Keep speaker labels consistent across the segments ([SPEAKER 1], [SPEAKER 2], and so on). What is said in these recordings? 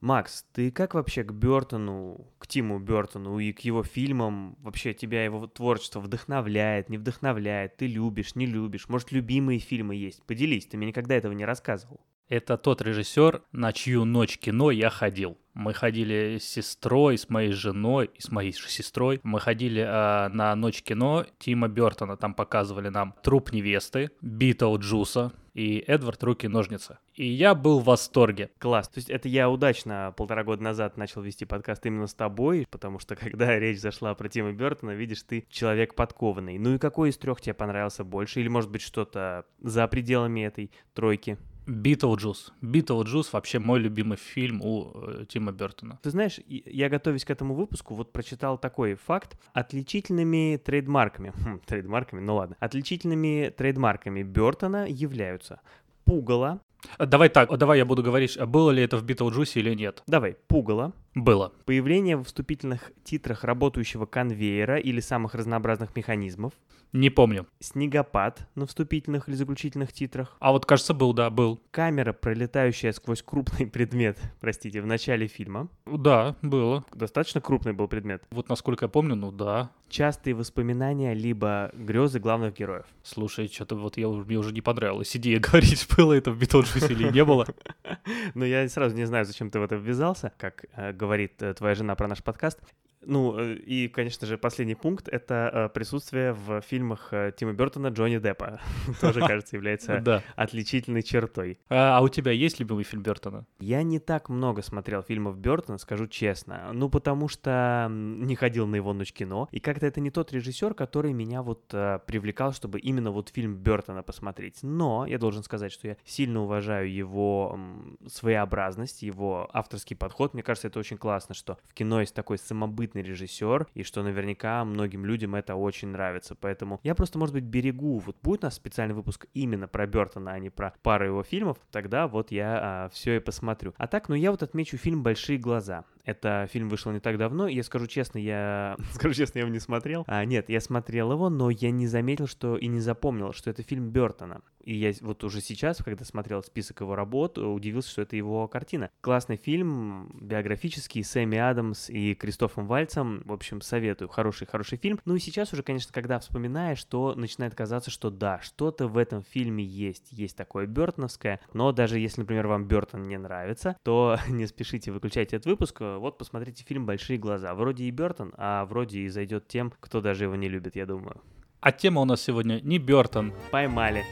[SPEAKER 1] Макс, ты как вообще к Бертону, к Тиму Бертону и к его фильмам? Вообще тебя его творчество вдохновляет, не вдохновляет? Ты любишь, не любишь? Может, любимые фильмы есть? Поделись, ты мне никогда этого не рассказывал.
[SPEAKER 2] Это тот режиссер, на чью ночь кино я ходил. Мы ходили с сестрой, с моей женой и с моей сестрой. Мы ходили э, на ночь кино Тима Бертона. Там показывали нам труп невесты, Битлджуса и Эдвард руки-ножницы. И я был в восторге.
[SPEAKER 1] Класс. То есть это я удачно полтора года назад начал вести подкаст именно с тобой, потому что когда речь зашла про Тима Бертона, видишь, ты человек подкованный. Ну и какой из трех тебе понравился больше? Или, может быть, что-то за пределами этой тройки?
[SPEAKER 2] Битлджус. Битлджус вообще мой любимый фильм у э, Тима Бертона.
[SPEAKER 1] Ты знаешь, я готовясь к этому выпуску, вот прочитал такой факт. Отличительными трейдмарками, хм, трейдмарками, ну ладно, отличительными трейдмарками Бертона являются пугало,
[SPEAKER 2] Давай так, давай я буду говорить, а было ли это в Битлджусе или нет.
[SPEAKER 1] Давай, пугало.
[SPEAKER 2] Было.
[SPEAKER 1] Появление в вступительных титрах работающего конвейера или самых разнообразных механизмов.
[SPEAKER 2] Не помню.
[SPEAKER 1] Снегопад на вступительных или заключительных титрах.
[SPEAKER 2] А вот, кажется, был, да, был.
[SPEAKER 1] Камера, пролетающая сквозь крупный предмет, простите, в начале фильма.
[SPEAKER 2] Да, было.
[SPEAKER 1] Достаточно крупный был предмет.
[SPEAKER 2] Вот насколько я помню, ну да.
[SPEAKER 1] Частые воспоминания, либо грезы главных героев.
[SPEAKER 2] Слушай, что-то вот я, мне уже не понравилось идея говорить, было это в Битлджусе или не было.
[SPEAKER 1] Но я сразу не знаю, зачем ты в это ввязался, как э, говорит э, твоя жена про наш подкаст. Ну, э, и, конечно же, последний пункт — это э, присутствие в фильмах э, Тима Бертона Джонни Деппа. Тоже, кажется, является отличительной чертой.
[SPEAKER 2] А, а у тебя есть любимый фильм Бертона?
[SPEAKER 1] Я не так много смотрел фильмов Бертона, скажу честно. Ну, потому что не ходил на его ночь кино. И как-то это не тот режиссер, который меня вот привлекал, чтобы именно вот фильм Бертона посмотреть. Но я должен сказать, что я сильно уважаю его своеобразность, его авторский подход. Мне кажется, это очень классно, что в кино есть такой самобытный самобытный режиссер, и что наверняка многим людям это очень нравится. Поэтому я просто, может быть, берегу. Вот будет у нас специальный выпуск именно про Бертона, а не про пару его фильмов, тогда вот я а, все и посмотрю. А так, ну я вот отмечу фильм «Большие глаза». Это фильм вышел не так давно, я скажу честно, я... скажу честно, я его не смотрел. А, нет, я смотрел его, но я не заметил, что и не запомнил, что это фильм Бертона. И я вот уже сейчас, когда смотрел список его работ, удивился, что это его картина. Классный фильм, биографический, Сэмми Адамс и Кристофом Вальцем. В общем, советую. Хороший-хороший фильм. Ну и сейчас уже, конечно, когда вспоминаешь, то начинает казаться, что да, что-то в этом фильме есть. Есть такое бертоновское. Но даже если, например, вам Бертон не нравится, то не спешите выключать этот выпуск. Вот посмотрите фильм «Большие глаза». Вроде и Бертон, а вроде и зайдет тем, кто даже его не любит, я думаю.
[SPEAKER 2] А тема у нас сегодня не Бертон.
[SPEAKER 1] Поймали.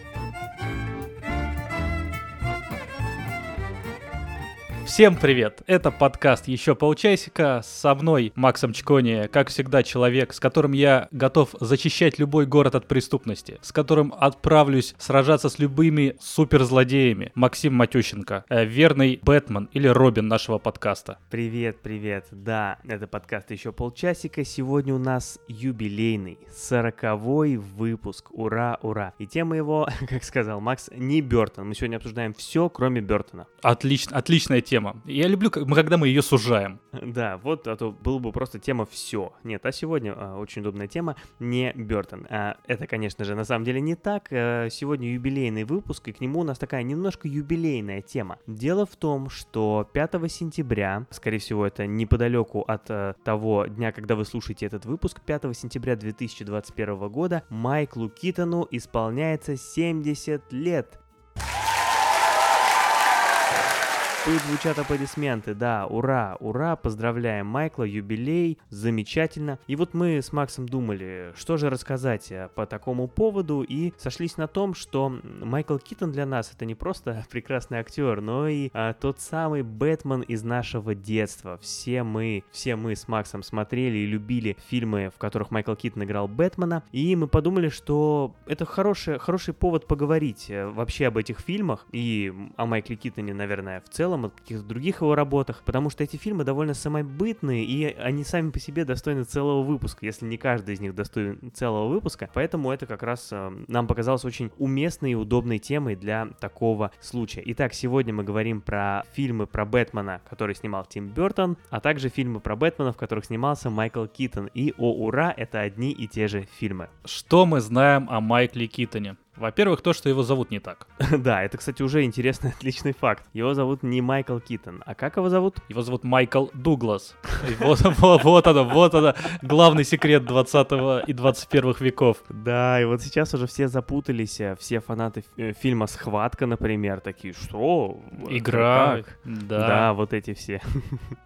[SPEAKER 2] Всем привет! Это подкаст «Еще полчасика». Со мной Максом Чкони, как всегда, человек, с которым я готов зачищать любой город от преступности, с которым отправлюсь сражаться с любыми суперзлодеями. Максим Матющенко, э, верный Бэтмен или Робин нашего подкаста.
[SPEAKER 1] Привет, привет. Да, это подкаст «Еще полчасика». Сегодня у нас юбилейный, сороковой выпуск. Ура, ура. И тема его, как сказал Макс, не Бертон. Мы сегодня обсуждаем все, кроме Бертона.
[SPEAKER 2] Отлично, отличная тема тема. Я люблю, когда мы ее сужаем.
[SPEAKER 1] Да, вот, а то было бы просто тема все. Нет, а сегодня а, очень удобная тема, не Бертон. А, это, конечно же, на самом деле не так. А, сегодня юбилейный выпуск, и к нему у нас такая немножко юбилейная тема. Дело в том, что 5 сентября, скорее всего, это неподалеку от а, того дня, когда вы слушаете этот выпуск, 5 сентября 2021 года, Майклу Китону исполняется 70 лет. Тут звучат аплодисменты, да, ура, ура, поздравляем Майкла, юбилей, замечательно. И вот мы с Максом думали, что же рассказать э, по такому поводу, и сошлись на том, что Майкл Китон для нас это не просто прекрасный актер, но и а, тот самый Бэтмен из нашего детства. Все мы, все мы с Максом смотрели и любили фильмы, в которых Майкл Китон играл Бэтмена, и мы подумали, что это хороший, хороший повод поговорить э, вообще об этих фильмах и о Майкле Китоне, наверное, в целом, о каких-то других его работах, потому что эти фильмы довольно самобытные, и они сами по себе достойны целого выпуска, если не каждый из них достоин целого выпуска, поэтому это как раз э, нам показалось очень уместной и удобной темой для такого случая. Итак, сегодня мы говорим про фильмы про Бэтмена, которые снимал Тим Бертон, а также фильмы про Бэтмена, в которых снимался Майкл Китон. И, о ура, это одни и те же фильмы.
[SPEAKER 2] Что мы знаем о Майкле Китоне? Во-первых, то, что его зовут не так.
[SPEAKER 1] Да, это, кстати, уже интересный, отличный факт. Его зовут не Майкл Китон. А как его зовут?
[SPEAKER 2] Его зовут Майкл Дуглас. Вот, вот, вот оно, вот оно, главный секрет 20 и 21 веков.
[SPEAKER 1] Да, и вот сейчас уже все запутались, э, все фанаты э, фильма «Схватка», например, такие, что?
[SPEAKER 2] Игра, да.
[SPEAKER 1] Да, вот эти все.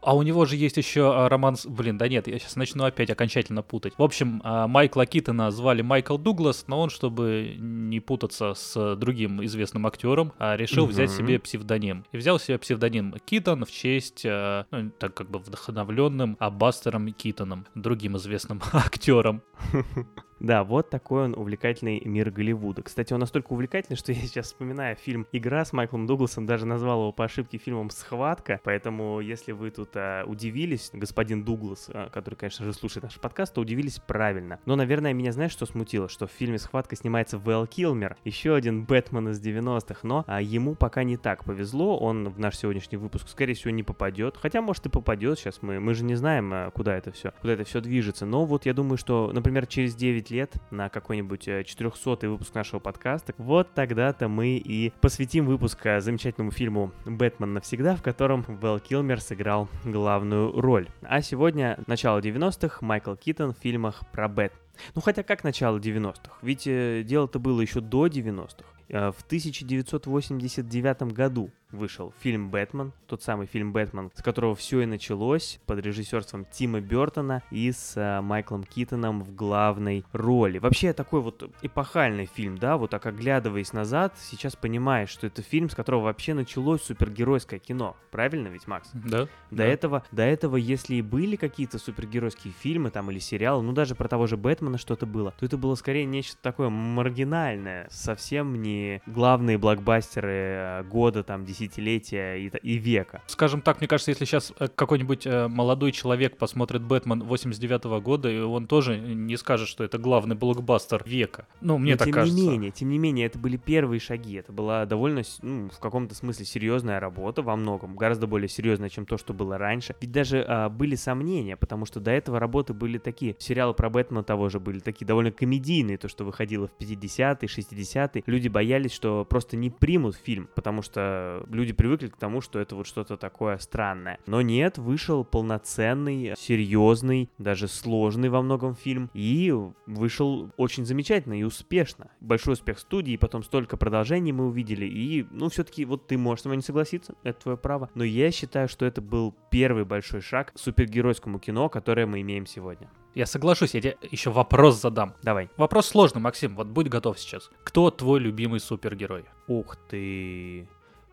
[SPEAKER 2] А у него же есть еще а, роман с... Блин, да нет, я сейчас начну опять окончательно путать. В общем, а, Майкла Китона звали Майкл Дуглас, но он, чтобы не путаться с другим известным актером, а, решил взять
[SPEAKER 1] Мгм.
[SPEAKER 2] себе псевдоним. И взял себе псевдоним Китон в честь, а, ну, так как бы вдохновленным Бастером Китоном, другим известным актером.
[SPEAKER 1] Да, вот такой он увлекательный мир Голливуда. Кстати, он настолько увлекательный, что я сейчас вспоминаю фильм «Игра» с Майклом Дугласом, даже назвал его по ошибке фильмом «Схватка», поэтому если вы тут а, удивились, господин Дуглас, а, который, конечно же, слушает наш подкаст, то удивились правильно. Но, наверное, меня знаешь, что смутило? Что в фильме «Схватка» снимается Вэл Килмер, еще один Бэтмен из 90-х, но а, ему пока не так повезло, он в наш сегодняшний выпуск, скорее всего, не попадет, хотя, может, и попадет сейчас, мы, мы же не знаем, а, куда это все, куда это все движется, но вот я думаю, что, например, через 9 лет на какой-нибудь 400 выпуск нашего подкаста, вот тогда-то мы и посвятим выпуск а, замечательному фильму «Бэтмен навсегда», в котором Вэл Килмер сыграл главную роль. А сегодня начало 90-х, Майкл Китон в фильмах про Бэт. Ну хотя как начало 90-х? Ведь э, дело-то было еще до 90-х. Э, В 1989 году вышел фильм «Бэтмен», тот самый фильм «Бэтмен», с которого все и началось, под режиссерством Тима Бертона и с э, Майклом Китоном в главной роли. Вообще такой вот эпохальный фильм, да, вот так оглядываясь назад, сейчас понимаешь, что это фильм, с которого вообще началось супергеройское кино. Правильно ведь, Макс?
[SPEAKER 2] Да?
[SPEAKER 1] До
[SPEAKER 2] Да.
[SPEAKER 1] этого, до этого, если и были какие-то супергеройские фильмы там или сериалы, ну даже про того же Бэтмена что-то было, то это было скорее нечто такое маргинальное, совсем не главные блокбастеры э, года, там, десятилетия и, и века.
[SPEAKER 2] Скажем так, мне кажется, если сейчас какой-нибудь э, молодой человек посмотрит «Бэтмен» 89 года, и он тоже не скажет, что это главный блокбастер века. Ну, мне
[SPEAKER 1] Но
[SPEAKER 2] так
[SPEAKER 1] тем
[SPEAKER 2] кажется.
[SPEAKER 1] не менее, тем не менее, это были первые шаги, это была довольно, ну, в каком-то смысле серьезная работа во многом, гораздо более серьезная, чем то, что было раньше. Ведь даже а, были сомнения, потому что до этого работы были такие, сериалы про Бэтмена того же были такие довольно комедийные, то, что выходило в 50-е, 60-е. Люди боялись, что просто не примут фильм, потому что люди привыкли к тому, что это вот что-то такое странное. Но нет, вышел полноценный, серьезный, даже сложный во многом фильм, и вышел очень замечательно и успешно. Большой успех студии, потом столько продолжений мы увидели, и, ну, все-таки вот ты можешь со мной не согласиться, это твое право, но я считаю, что это был первый большой шаг к супергеройскому кино, которое мы имеем сегодня.
[SPEAKER 2] Я соглашусь, я тебе еще вопрос задам.
[SPEAKER 1] Давай.
[SPEAKER 2] Вопрос сложный, Максим, вот будь готов сейчас. Кто твой любимый супергерой?
[SPEAKER 1] Ух ты.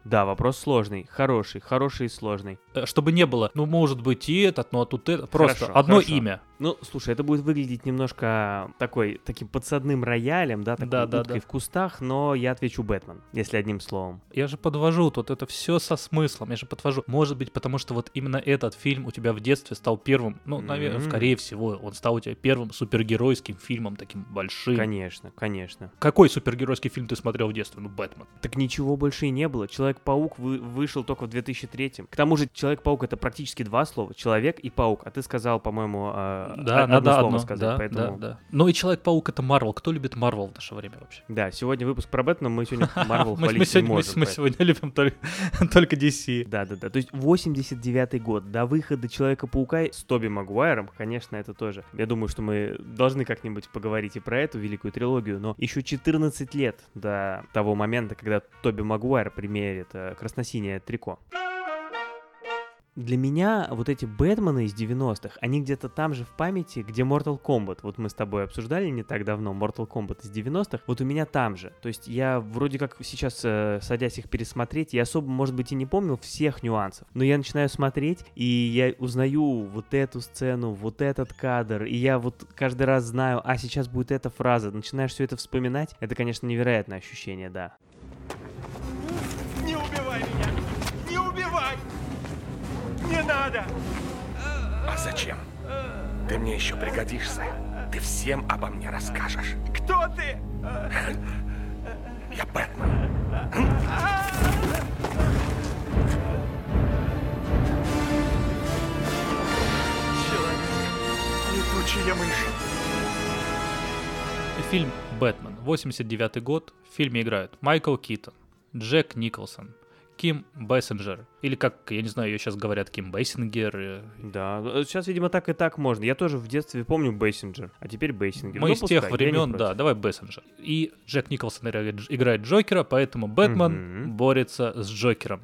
[SPEAKER 1] Да, вопрос сложный, хороший, хороший и сложный.
[SPEAKER 2] Э, Чтобы не было, ну, может быть, и этот, ну, а тут это. Просто
[SPEAKER 1] Хорошо,
[SPEAKER 2] одно
[SPEAKER 1] хорошо.
[SPEAKER 2] имя.
[SPEAKER 1] Ну, слушай, это будет выглядеть немножко такой, таким подсадным роялем, да, такой
[SPEAKER 2] Да, да, да.
[SPEAKER 1] в кустах, но я отвечу Бэтмен, если одним словом.
[SPEAKER 2] Я же подвожу тут это все со смыслом. Я же подвожу. Может быть, потому что вот именно этот фильм у тебя в детстве стал первым, ну, наверное,
[SPEAKER 1] М.
[SPEAKER 2] скорее всего, он стал у тебя первым супергеройским фильмом, таким большим.
[SPEAKER 1] Конечно, конечно.
[SPEAKER 2] Какой супергеройский фильм ты смотрел в детстве? Ну, Бэтмен.
[SPEAKER 1] Так ничего больше и не было. Человек-паук вы- вышел только в 2003 К тому же Человек-паук это практически два слова. Человек и паук. А ты сказал, по-моему, э,
[SPEAKER 2] Да,
[SPEAKER 1] одно
[SPEAKER 2] надо
[SPEAKER 1] слово
[SPEAKER 2] одно.
[SPEAKER 1] сказать.
[SPEAKER 2] да,
[SPEAKER 1] поэтому...
[SPEAKER 2] да, да. Ну и Человек-паук это Марвел. Кто любит Марвел в наше время вообще?
[SPEAKER 1] Да, сегодня выпуск про Бэтмена, мы сегодня Марвел хвалить не можем.
[SPEAKER 2] мы сегодня любим только, только DC.
[SPEAKER 1] Да, да, да. То есть 89 год, до выхода Человека-паука с Тоби Магуайром, конечно, это тоже. Я думаю, что мы должны как-нибудь поговорить и про эту великую трилогию, но еще 14 лет до того момента, когда Тоби Магуайр примерит э, красносинее трико. Для меня вот эти Бэтмены из 90-х, они где-то там же в памяти, где Mortal Kombat. Вот мы с тобой обсуждали не так давно Mortal Kombat из 90-х. Вот у меня там же. То есть я вроде как сейчас, э, садясь их пересмотреть, я особо, может быть, и не помнил всех нюансов. Но я начинаю смотреть, и я узнаю вот эту сцену, вот этот кадр, и я вот каждый раз знаю, а сейчас будет эта фраза. Начинаешь все это вспоминать. Это, конечно, невероятное ощущение, да.
[SPEAKER 3] Не надо!
[SPEAKER 4] А зачем? Ты мне еще пригодишься. Ты всем обо мне расскажешь.
[SPEAKER 3] Кто ты?
[SPEAKER 4] Я Бэтмен.
[SPEAKER 3] Летучая мышь.
[SPEAKER 2] фильм «Бэтмен», 89 год. В фильме играют Майкл Китон, Джек Николсон, Ким Бессенджер. Или как, я не знаю, ее сейчас говорят, Ким Бейсингер. э,
[SPEAKER 1] Да, сейчас, видимо, так и так можно. Я тоже в детстве помню Бейсинджер, а теперь Бейсингер.
[SPEAKER 2] Мы
[SPEAKER 1] Ну,
[SPEAKER 2] из
[SPEAKER 1] пускай,
[SPEAKER 2] тех времен, да, давай Бессенджер. И Джек Николсон играет, Джокера, поэтому Бэтмен
[SPEAKER 1] Мгм.
[SPEAKER 2] борется с Джокером.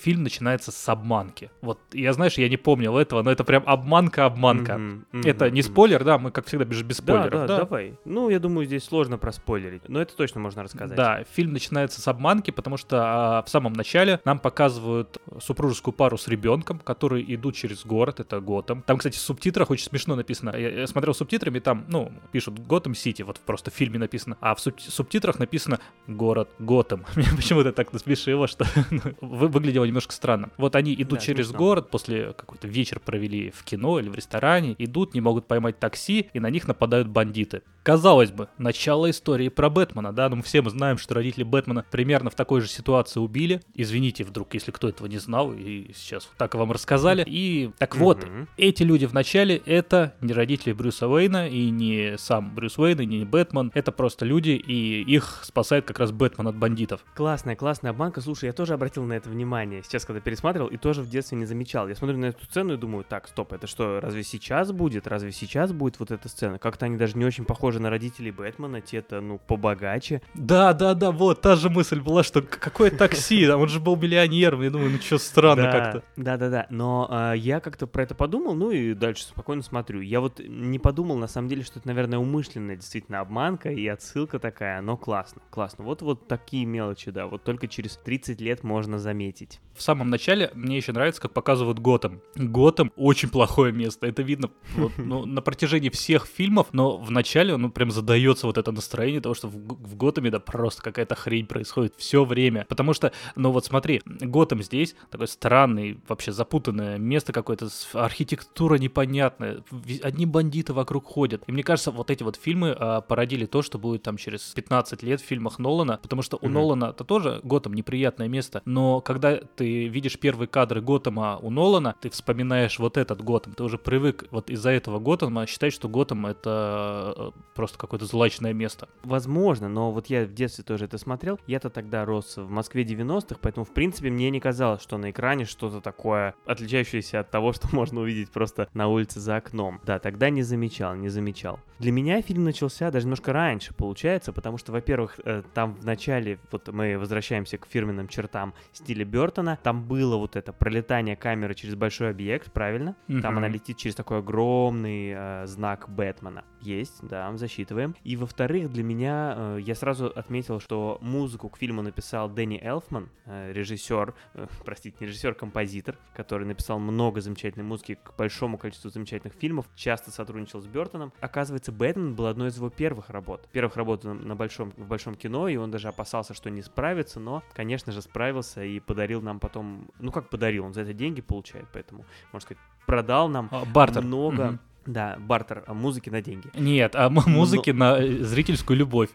[SPEAKER 2] Фильм начинается с обманки. Вот, я, знаешь, я не помнил этого, но это прям обманка-обманка.
[SPEAKER 1] Мгм, мгм,
[SPEAKER 2] Это не
[SPEAKER 1] мгм.
[SPEAKER 2] спойлер, да, мы, как всегда, без, без
[SPEAKER 1] Да,
[SPEAKER 2] спойлеров,
[SPEAKER 1] да, давай. Ну, я думаю, здесь сложно проспойлерить, но это точно можно рассказать.
[SPEAKER 2] Да, фильм начинается с обманки, потому что а, в самом начале нам показывают супружескую пару с ребенком, которые идут через город, это Готэм. Там, кстати, в субтитрах очень смешно написано. Я, я смотрел субтитрами, там, ну, пишут Готэм Сити, вот просто в фильме написано, а в суб- субтитрах написано город Готэм. Меня почему-то так насмешило, что ну, вы- выглядело немножко странно. Вот они идут
[SPEAKER 1] Да,
[SPEAKER 2] через
[SPEAKER 1] смешно.
[SPEAKER 2] город, после какой-то вечер провели в кино или в ресторане, идут, не могут поймать такси, и на них нападают бандиты. Казалось бы, начало истории про Бэтмена, да, но мы все мы знаем, что родители Бэтмена примерно в такой же ситуации убили. Извините вдруг, если кто этого не знал, и сейчас вот так вам рассказали. И так вот,
[SPEAKER 1] Мгм.
[SPEAKER 2] эти люди в начале это не родители Брюса Уэйна, и не сам Брюс Уэйн, и не Бэтмен, это просто люди, и их спасает как раз Бэтмен от бандитов.
[SPEAKER 1] Классная, классная обманка. Слушай, я тоже обратил на это внимание. Сейчас, когда пересматривал, и тоже в детстве не замечал. Я смотрю на эту сцену и думаю, так, стоп, это что, разве сейчас будет? Разве сейчас будет вот эта сцена? Как-то они даже не очень похожи на родителей Бэтмена, те-то, ну, побогаче.
[SPEAKER 2] Да, да, да, вот, та же мысль была, что какое такси, он же был миллионером, я думаю, ну что странно
[SPEAKER 1] да,
[SPEAKER 2] как-то.
[SPEAKER 1] Да, да, да. Но а, я как-то про это подумал, ну и дальше спокойно смотрю. Я вот не подумал, на самом деле, что это, наверное, умышленная действительно обманка и отсылка такая, но классно, классно. Вот вот такие мелочи, да, вот только через 30 лет можно заметить.
[SPEAKER 2] В самом начале мне еще нравится, как показывают Готэм. Готэм очень плохое место. Это видно вот, ну, на протяжении всех фильмов, но в начале ну, прям задается вот это настроение того, что в, в Готэме да просто какая-то хрень происходит все время. Потому что, ну вот смотри, Готэм здесь такой странный, вообще запутанное место какое-то, архитектура непонятная, одни бандиты вокруг ходят. И мне кажется, вот эти вот фильмы а, породили то, что будет там через 15 лет в фильмах Нолана, потому что у
[SPEAKER 1] Мгм.
[SPEAKER 2] Нолана это тоже Готэм неприятное место, но когда ты видишь первые кадры Готэма у Нолана, ты вспоминаешь вот этот Готэм, ты уже привык вот из-за этого Готэма считать, что Готэм это э, просто какое-то злачное место.
[SPEAKER 1] Возможно, но вот я в детстве тоже это смотрел. Я-то тогда рос в Москве 90-х, поэтому, в принципе, мне не казалось, что на экране что-то такое, отличающееся от того, что можно увидеть просто на улице за окном. Да, тогда не замечал, не замечал. Для меня фильм начался даже немножко раньше, получается, потому что, во-первых, э, там в начале, вот мы возвращаемся к фирменным чертам стиля Бертона, там было вот это пролетание камеры через большой объект, правильно? Там
[SPEAKER 2] Мгм.
[SPEAKER 1] она летит через такой огромный э, знак Бэтмена. Есть, да, засчитываем. И во-вторых, для меня э, я сразу отметил, что музыку к фильму написал Дэнни Элфман, э, режиссер, э, простите, не режиссер, композитор, который написал много замечательной музыки к большому количеству замечательных фильмов, часто сотрудничал с Бертоном. Оказывается, Бэтмен был одной из его первых работ. Первых работ на, на большом, в большом кино, и он даже опасался, что не справится, но, конечно же, справился и подарил нам потом, ну как подарил, он за это деньги получает, поэтому, можно сказать, продал нам
[SPEAKER 2] А, Бартер.
[SPEAKER 1] много,
[SPEAKER 2] Мгм.
[SPEAKER 1] да, бартер а, музыки на деньги.
[SPEAKER 2] Нет, а м-
[SPEAKER 1] Но-
[SPEAKER 2] музыки на э, зрительскую любовь.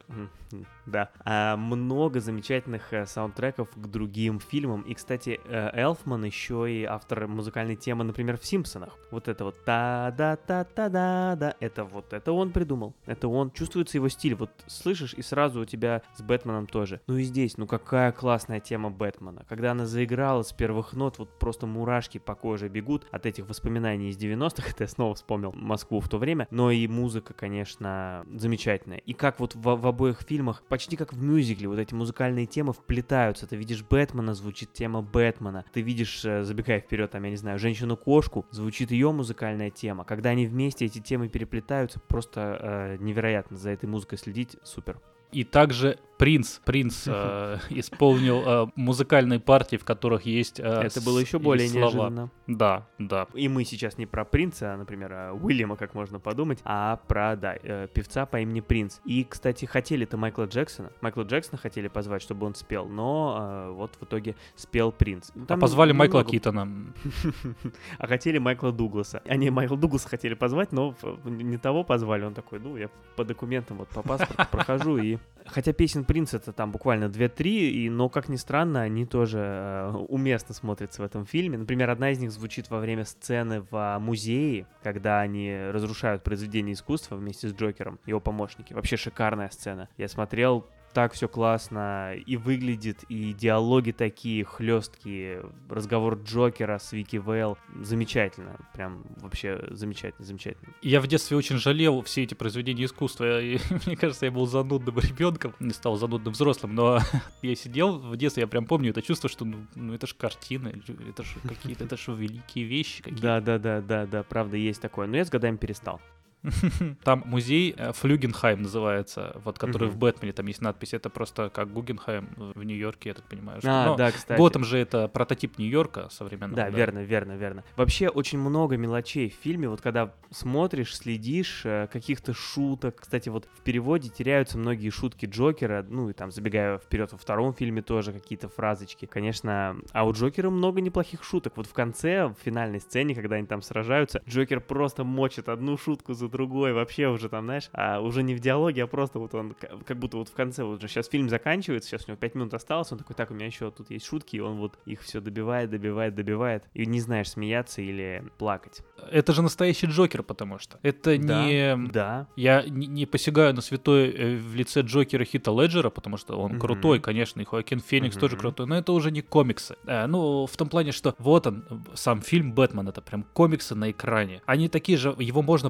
[SPEAKER 1] Да. А, много замечательных э, саундтреков к другим фильмам. И, кстати, э, Элфман еще и автор музыкальной темы, например, в Симпсонах. Вот это вот та-да-та-та-да-да. Это вот, это он придумал. Это он. Чувствуется его стиль. Вот слышишь, и сразу у тебя с Бэтменом тоже. Ну и здесь, ну какая классная тема Бэтмена. Когда она заиграла с первых нот, вот просто мурашки по коже бегут от этих воспоминаний из 90-х. Это я снова вспомнил Москву в то время. Но и музыка, конечно, замечательная. И как вот в, в обоих фильмах, почти как в мюзикле, вот эти музыкальные темы вплетаются. Ты видишь Бэтмена, звучит тема Бэтмена. Ты видишь, э, забегая вперед, там, я не знаю, женщину-кошку, звучит ее музыкальная тема. Когда они вместе, эти темы переплетаются, просто э, невероятно. За этой музыкой следить супер.
[SPEAKER 2] И также Принц. Принц э, исполнил э, музыкальные партии, в которых есть э,
[SPEAKER 1] Это было еще более
[SPEAKER 2] слова.
[SPEAKER 1] неожиданно.
[SPEAKER 2] Да, да.
[SPEAKER 1] И мы сейчас не про принца, а, например, а, Уильяма, как можно подумать, а про, да, э, певца по имени Принц. И, кстати, хотели-то Майкла Джексона. Майкла Джексона хотели позвать, чтобы он спел, но э, вот в итоге спел Принц.
[SPEAKER 2] А
[SPEAKER 1] Там
[SPEAKER 2] позвали Майкла
[SPEAKER 1] немного-
[SPEAKER 2] Китона.
[SPEAKER 1] А хотели Майкла Дугласа. Они Майкла Дугласа хотели позвать, но не того позвали. Он такой, ну, я по документам, вот по паспорту прохожу и Хотя песен принца это там буквально 2-3, и, но, как ни странно, они тоже э, уместно смотрятся в этом фильме. Например, одна из них звучит во время сцены в а, музее, когда они разрушают произведение искусства вместе с Джокером, его помощники. Вообще шикарная сцена. Я смотрел так все классно и выглядит, и диалоги такие хлесткие, разговор Джокера с Вики Вейл, замечательно, прям вообще замечательно, замечательно.
[SPEAKER 2] Я в детстве очень жалел все эти произведения искусства, и мне кажется, я был занудным ребенком, не стал занудным взрослым, но я сидел в детстве, я прям помню это чувство, что ну, ну это же картины, это же какие-то, это же великие вещи какие-то.
[SPEAKER 1] Да, да, да, да, да, правда, есть такое, но я с годами перестал.
[SPEAKER 2] Там музей э, Флюгенхайм называется, вот который в Бэтмене, там есть надпись, это просто как Гугенхайм в Нью-Йорке, я так понимаю. что-
[SPEAKER 1] А,
[SPEAKER 2] но
[SPEAKER 1] да, кстати.
[SPEAKER 2] Готэм же это прототип Нью-Йорка современного.
[SPEAKER 1] Да, верно, верно, верно. Вообще очень много мелочей в фильме, вот когда смотришь, следишь, э, каких-то шуток. Кстати, вот в переводе теряются многие шутки Джокера, ну и там, забегая вперед, во втором фильме тоже какие-то фразочки. Конечно, а у Джокера много неплохих шуток. Вот в конце, в финальной сцене, когда они там сражаются, Джокер просто мочит одну шутку за другой, вообще уже там, знаешь, а уже не в диалоге, а просто вот он как будто вот в конце, вот уже сейчас фильм заканчивается, сейчас у него 5 минут осталось, он такой, так, у меня еще тут есть шутки, и он вот их все добивает, добивает, добивает, и не знаешь, смеяться или плакать.
[SPEAKER 2] Это же настоящий Джокер, потому что. Это не...
[SPEAKER 1] Да,
[SPEAKER 2] Я не, не посягаю на святой э, в лице Джокера Хита Леджера, потому что он
[SPEAKER 1] Мгм.
[SPEAKER 2] крутой, конечно, и Хоакин Феникс тоже
[SPEAKER 1] Мгм.
[SPEAKER 2] крутой, но это уже не комиксы. Э, ну, в том плане, что вот он, сам фильм «Бэтмен», это прям комиксы на экране. Они такие же, его можно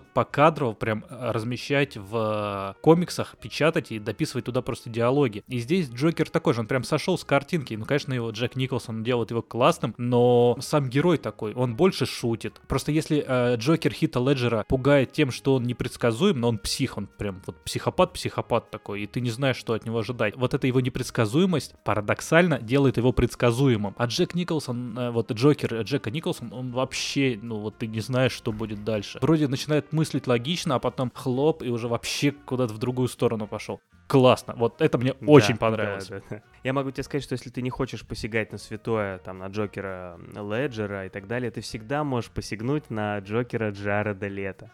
[SPEAKER 2] покадрово прям э, размещать в э, комиксах, печатать и дописывать туда просто диалоги. И здесь Джокер такой же, он прям сошел с картинки. Ну, конечно, его Джек Николсон делает его классным, но сам герой такой, он больше шутит. Просто если э, Джокер Хита Леджера пугает тем, что он непредсказуем, но он псих, он прям вот психопат-психопат такой, и ты не знаешь, что от него ожидать. Вот эта его непредсказуемость парадоксально делает его предсказуемым. А Джек Николсон, э, вот Джокер э, Джека Николсон, он вообще, ну вот ты не знаешь, что будет дальше. Вроде начинает мыслить логично, а потом хлоп, и уже вообще куда-то в другую сторону пошел. Классно, вот это мне очень
[SPEAKER 1] Да,
[SPEAKER 2] понравилось.
[SPEAKER 1] да, да, да. Я могу тебе сказать, что если ты не хочешь посягать на святое, там, на Джокера Леджера и так далее, ты всегда можешь посягнуть на Джокера Джареда Лето.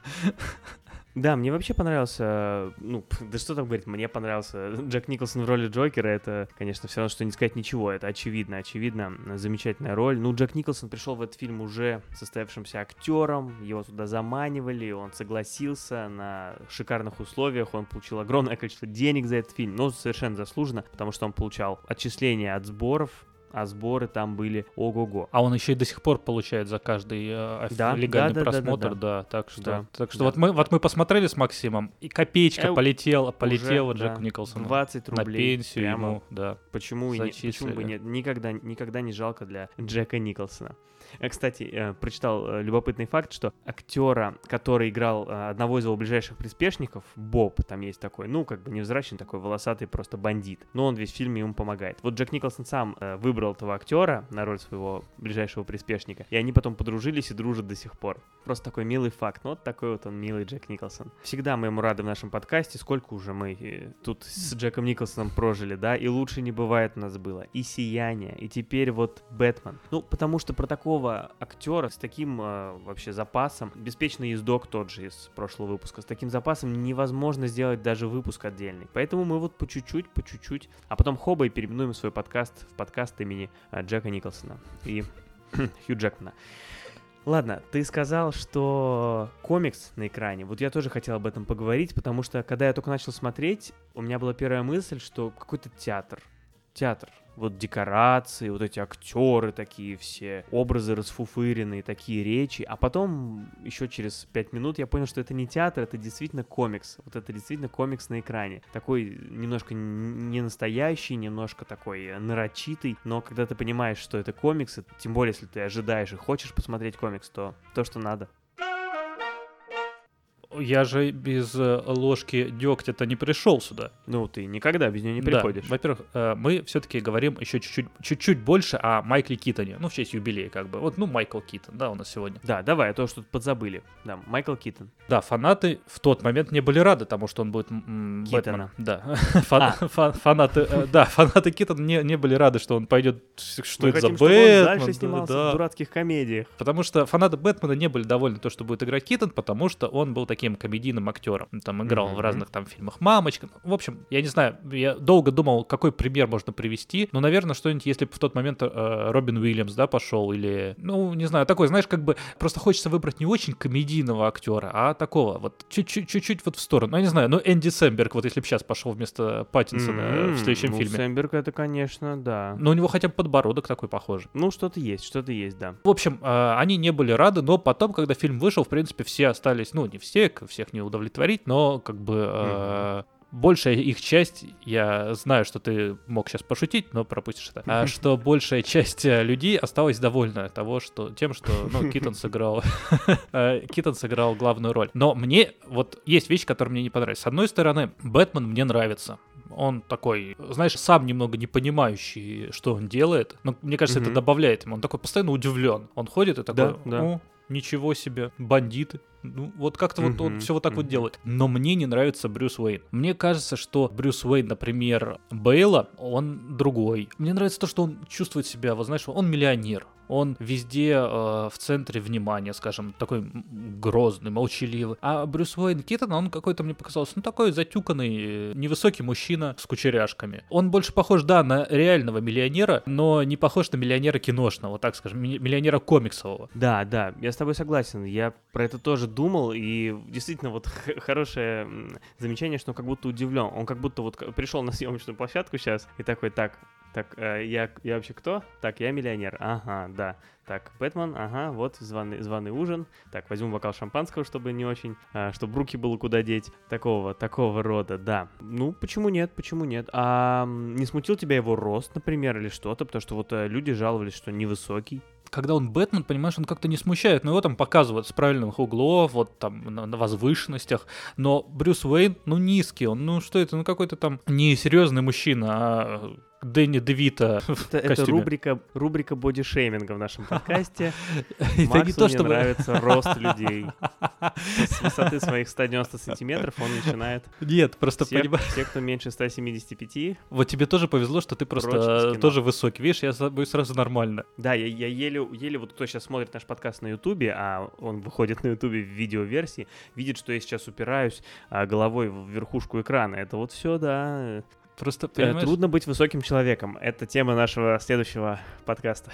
[SPEAKER 1] Да, мне вообще понравился, ну, да что там говорить, мне понравился Джек Николсон в роли Джокера, это, конечно, все равно, что не сказать ничего, это очевидно, очевидно, замечательная роль. Ну, Джек Николсон пришел в этот фильм уже состоявшимся актером, его туда заманивали, он согласился на шикарных условиях, он получил огромное количество денег за этот фильм, но совершенно заслуженно, потому что он получал отчисления от сборов, а сборы там были ого-го.
[SPEAKER 2] А он еще и до сих пор получает за каждый э,
[SPEAKER 1] Да,
[SPEAKER 2] легальный
[SPEAKER 1] да, да, да, да,
[SPEAKER 2] просмотр,
[SPEAKER 1] да.
[SPEAKER 2] да, так что,
[SPEAKER 1] Да,
[SPEAKER 2] так что
[SPEAKER 1] да.
[SPEAKER 2] вот мы вот мы посмотрели с Максимом и копеечка
[SPEAKER 1] Э,
[SPEAKER 2] полетела, полетела
[SPEAKER 1] Уже,
[SPEAKER 2] Джеку
[SPEAKER 1] да,
[SPEAKER 2] Николсону
[SPEAKER 1] 20
[SPEAKER 2] на
[SPEAKER 1] рублей.
[SPEAKER 2] пенсию
[SPEAKER 1] прямо
[SPEAKER 2] ему, да.
[SPEAKER 1] Почему, и не, почему бы нет? Никогда, никогда не жалко для Джека Николсона. Я, кстати, э, прочитал э, любопытный факт, что актера, который играл э, одного из его ближайших приспешников, Боб, там есть такой, ну, как бы невзрачный такой волосатый просто бандит, но он весь в фильме ему помогает. Вот Джек Николсон сам э, выбрал этого актера на роль своего ближайшего приспешника, и они потом подружились и дружат до сих пор. Просто такой милый факт. Ну, вот такой вот он милый Джек Николсон. Всегда мы ему рады в нашем подкасте. Сколько уже мы э, тут с Джеком Николсоном прожили, да? И лучше не бывает у нас было. И «Сияние», и теперь вот «Бэтмен». Ну, потому что про такого актера с таким э, вообще запасом, «Беспечный ездок» тот же из прошлого выпуска, с таким запасом невозможно сделать даже выпуск отдельный. Поэтому мы вот по чуть-чуть, по чуть-чуть, а потом хоба и переименуем свой подкаст в подкаст имени э, Джека Николсона и Хью Джекмана. Ладно, ты сказал, что комикс на экране. Вот я тоже хотел об этом поговорить, потому что когда я только начал смотреть, у меня была первая мысль, что какой-то театр. Театр. Вот декорации, вот эти актеры такие все, образы расфуфыренные, такие речи. А потом, еще через пять минут, я понял, что это не театр, это действительно комикс. Вот это действительно комикс на экране. Такой немножко не настоящий, немножко такой э, нарочитый. Но когда ты понимаешь, что это комикс, тем более, если ты ожидаешь и хочешь посмотреть комикс, то то, что надо.
[SPEAKER 2] Я же без э, ложки дегтя-то не пришел сюда.
[SPEAKER 1] Ну, ты никогда без нее не
[SPEAKER 2] Да,
[SPEAKER 1] приходишь.
[SPEAKER 2] Во-первых, э, мы все-таки говорим еще чуть-чуть, чуть-чуть больше о Майкле Китоне. Ну, в честь юбилея, как бы. Вот, ну, Майкл Китон, да, у нас сегодня.
[SPEAKER 1] Да, давай, а то что-то подзабыли. Да, Майкл Китон.
[SPEAKER 2] Да, фанаты в тот момент не были рады тому, что он будет м,
[SPEAKER 1] Китона.
[SPEAKER 2] Бэтменом. Да. Фан- фан- Фанаты, э, да, фанаты Китона не, не были рады, что он пойдет, что
[SPEAKER 1] Мы
[SPEAKER 2] это за
[SPEAKER 1] хотим, он
[SPEAKER 2] Бэтмен.
[SPEAKER 1] дальше
[SPEAKER 2] да,
[SPEAKER 1] снимался
[SPEAKER 2] да.
[SPEAKER 1] в дурацких комедиях.
[SPEAKER 2] Потому что фанаты Бэтмена не были довольны то, что будет играть Китон, потому что он был таким таким комедийным актером. Там играл
[SPEAKER 1] Мгм.
[SPEAKER 2] в разных там фильмах «Мамочка». В общем, я не знаю, я долго думал, какой пример можно привести. Но, наверное, что-нибудь, если бы в тот момент э, Робин Уильямс, да, пошел, или, ну, не знаю, такой, знаешь, как бы просто хочется выбрать не очень комедийного актера, а такого вот чуть-чуть, вот в сторону. Ну, я не знаю, ну, Энди Сэмберг, вот если бы сейчас пошел вместо Паттинсона
[SPEAKER 1] М,
[SPEAKER 2] в следующем
[SPEAKER 1] ну,
[SPEAKER 2] фильме.
[SPEAKER 1] Сэмберг это, конечно, да.
[SPEAKER 2] Но у него хотя бы подбородок такой похожий.
[SPEAKER 1] Ну, что-то есть, что-то есть, да.
[SPEAKER 2] В общем, э, они не были рады, но потом, когда фильм вышел, в принципе, все остались, ну, не все, к- всех не удовлетворить, но как бы э, большая их часть, я знаю, что ты мог сейчас пошутить, но пропустишь это, а, что большая часть э, людей осталась довольна того, что тем, что, ну, Китон сыграл, э, Китон сыграл главную роль. Но мне вот есть вещи, которые мне не понравились. С одной стороны, Бэтмен мне нравится. Он такой, знаешь, сам немного не понимающий, что он делает. Но мне кажется, это
[SPEAKER 1] Мгм.
[SPEAKER 2] добавляет ему. Он такой постоянно удивлен. Он ходит и такой,
[SPEAKER 1] Да, да.
[SPEAKER 2] «О, ничего себе, бандиты. Ну, вот как-то вот он все вот так вот
[SPEAKER 1] мгм.
[SPEAKER 2] делает. Но мне не нравится Брюс Уэйн. Мне кажется, что Брюс Уэйн, например, Бейла, он другой. Мне нравится то, что он чувствует себя, вот знаешь, он миллионер. Он везде э, в центре внимания, скажем, такой грозный, молчаливый. А Брюс Уэйн Китон, он какой-то, мне показался, ну такой затюканный, невысокий мужчина с кучеряшками. Он больше похож, да, на реального миллионера, но не похож на миллионера киношного, так скажем, ми- миллионера комиксового.
[SPEAKER 1] Да, да, я с тобой согласен. Я про это тоже думал, и действительно вот хорошее замечание, что он как будто удивлен. Он как будто вот пришел на съемочную площадку сейчас и такой, так, так, э, я, я вообще кто? Так, я миллионер. Ага, да. Так, Бэтмен, ага, вот званый, званый ужин. Так, возьму бокал шампанского, чтобы не очень, а, чтобы руки было куда деть. Такого, такого рода, да. Ну, почему нет, почему нет? А не смутил тебя его рост, например, или что-то? Потому что вот э, люди жаловались, что невысокий.
[SPEAKER 2] Когда он Бэтмен, понимаешь, он как-то не смущает, но его там показывают с правильных углов, вот там на, на возвышенностях, но Брюс Уэйн, ну, низкий он, ну, что это, ну, какой-то там не серьезный мужчина, а Дэнни Девита
[SPEAKER 1] Это, это рубрика, рубрика бодишейминга в нашем подкасте.
[SPEAKER 2] Это не
[SPEAKER 1] Максу
[SPEAKER 2] то,
[SPEAKER 1] не
[SPEAKER 2] чтобы...
[SPEAKER 1] нравится рост людей. С высоты своих 190 сантиметров он начинает...
[SPEAKER 2] Нет, просто понимаешь,
[SPEAKER 1] все, кто меньше 175,
[SPEAKER 2] вот тебе тоже повезло, что ты просто
[SPEAKER 1] кино.
[SPEAKER 2] тоже высокий, видишь, я с тобой сразу нормально.
[SPEAKER 1] Да, я, я еле, еле вот кто сейчас смотрит наш подкаст на Ютубе, а он выходит на Ютубе в видеоверсии, видит, что я сейчас упираюсь а, головой в верхушку экрана. Это вот все, да.
[SPEAKER 2] Просто,
[SPEAKER 1] Э,
[SPEAKER 2] понимаешь,
[SPEAKER 1] Трудно быть высоким человеком. Это тема нашего следующего подкаста.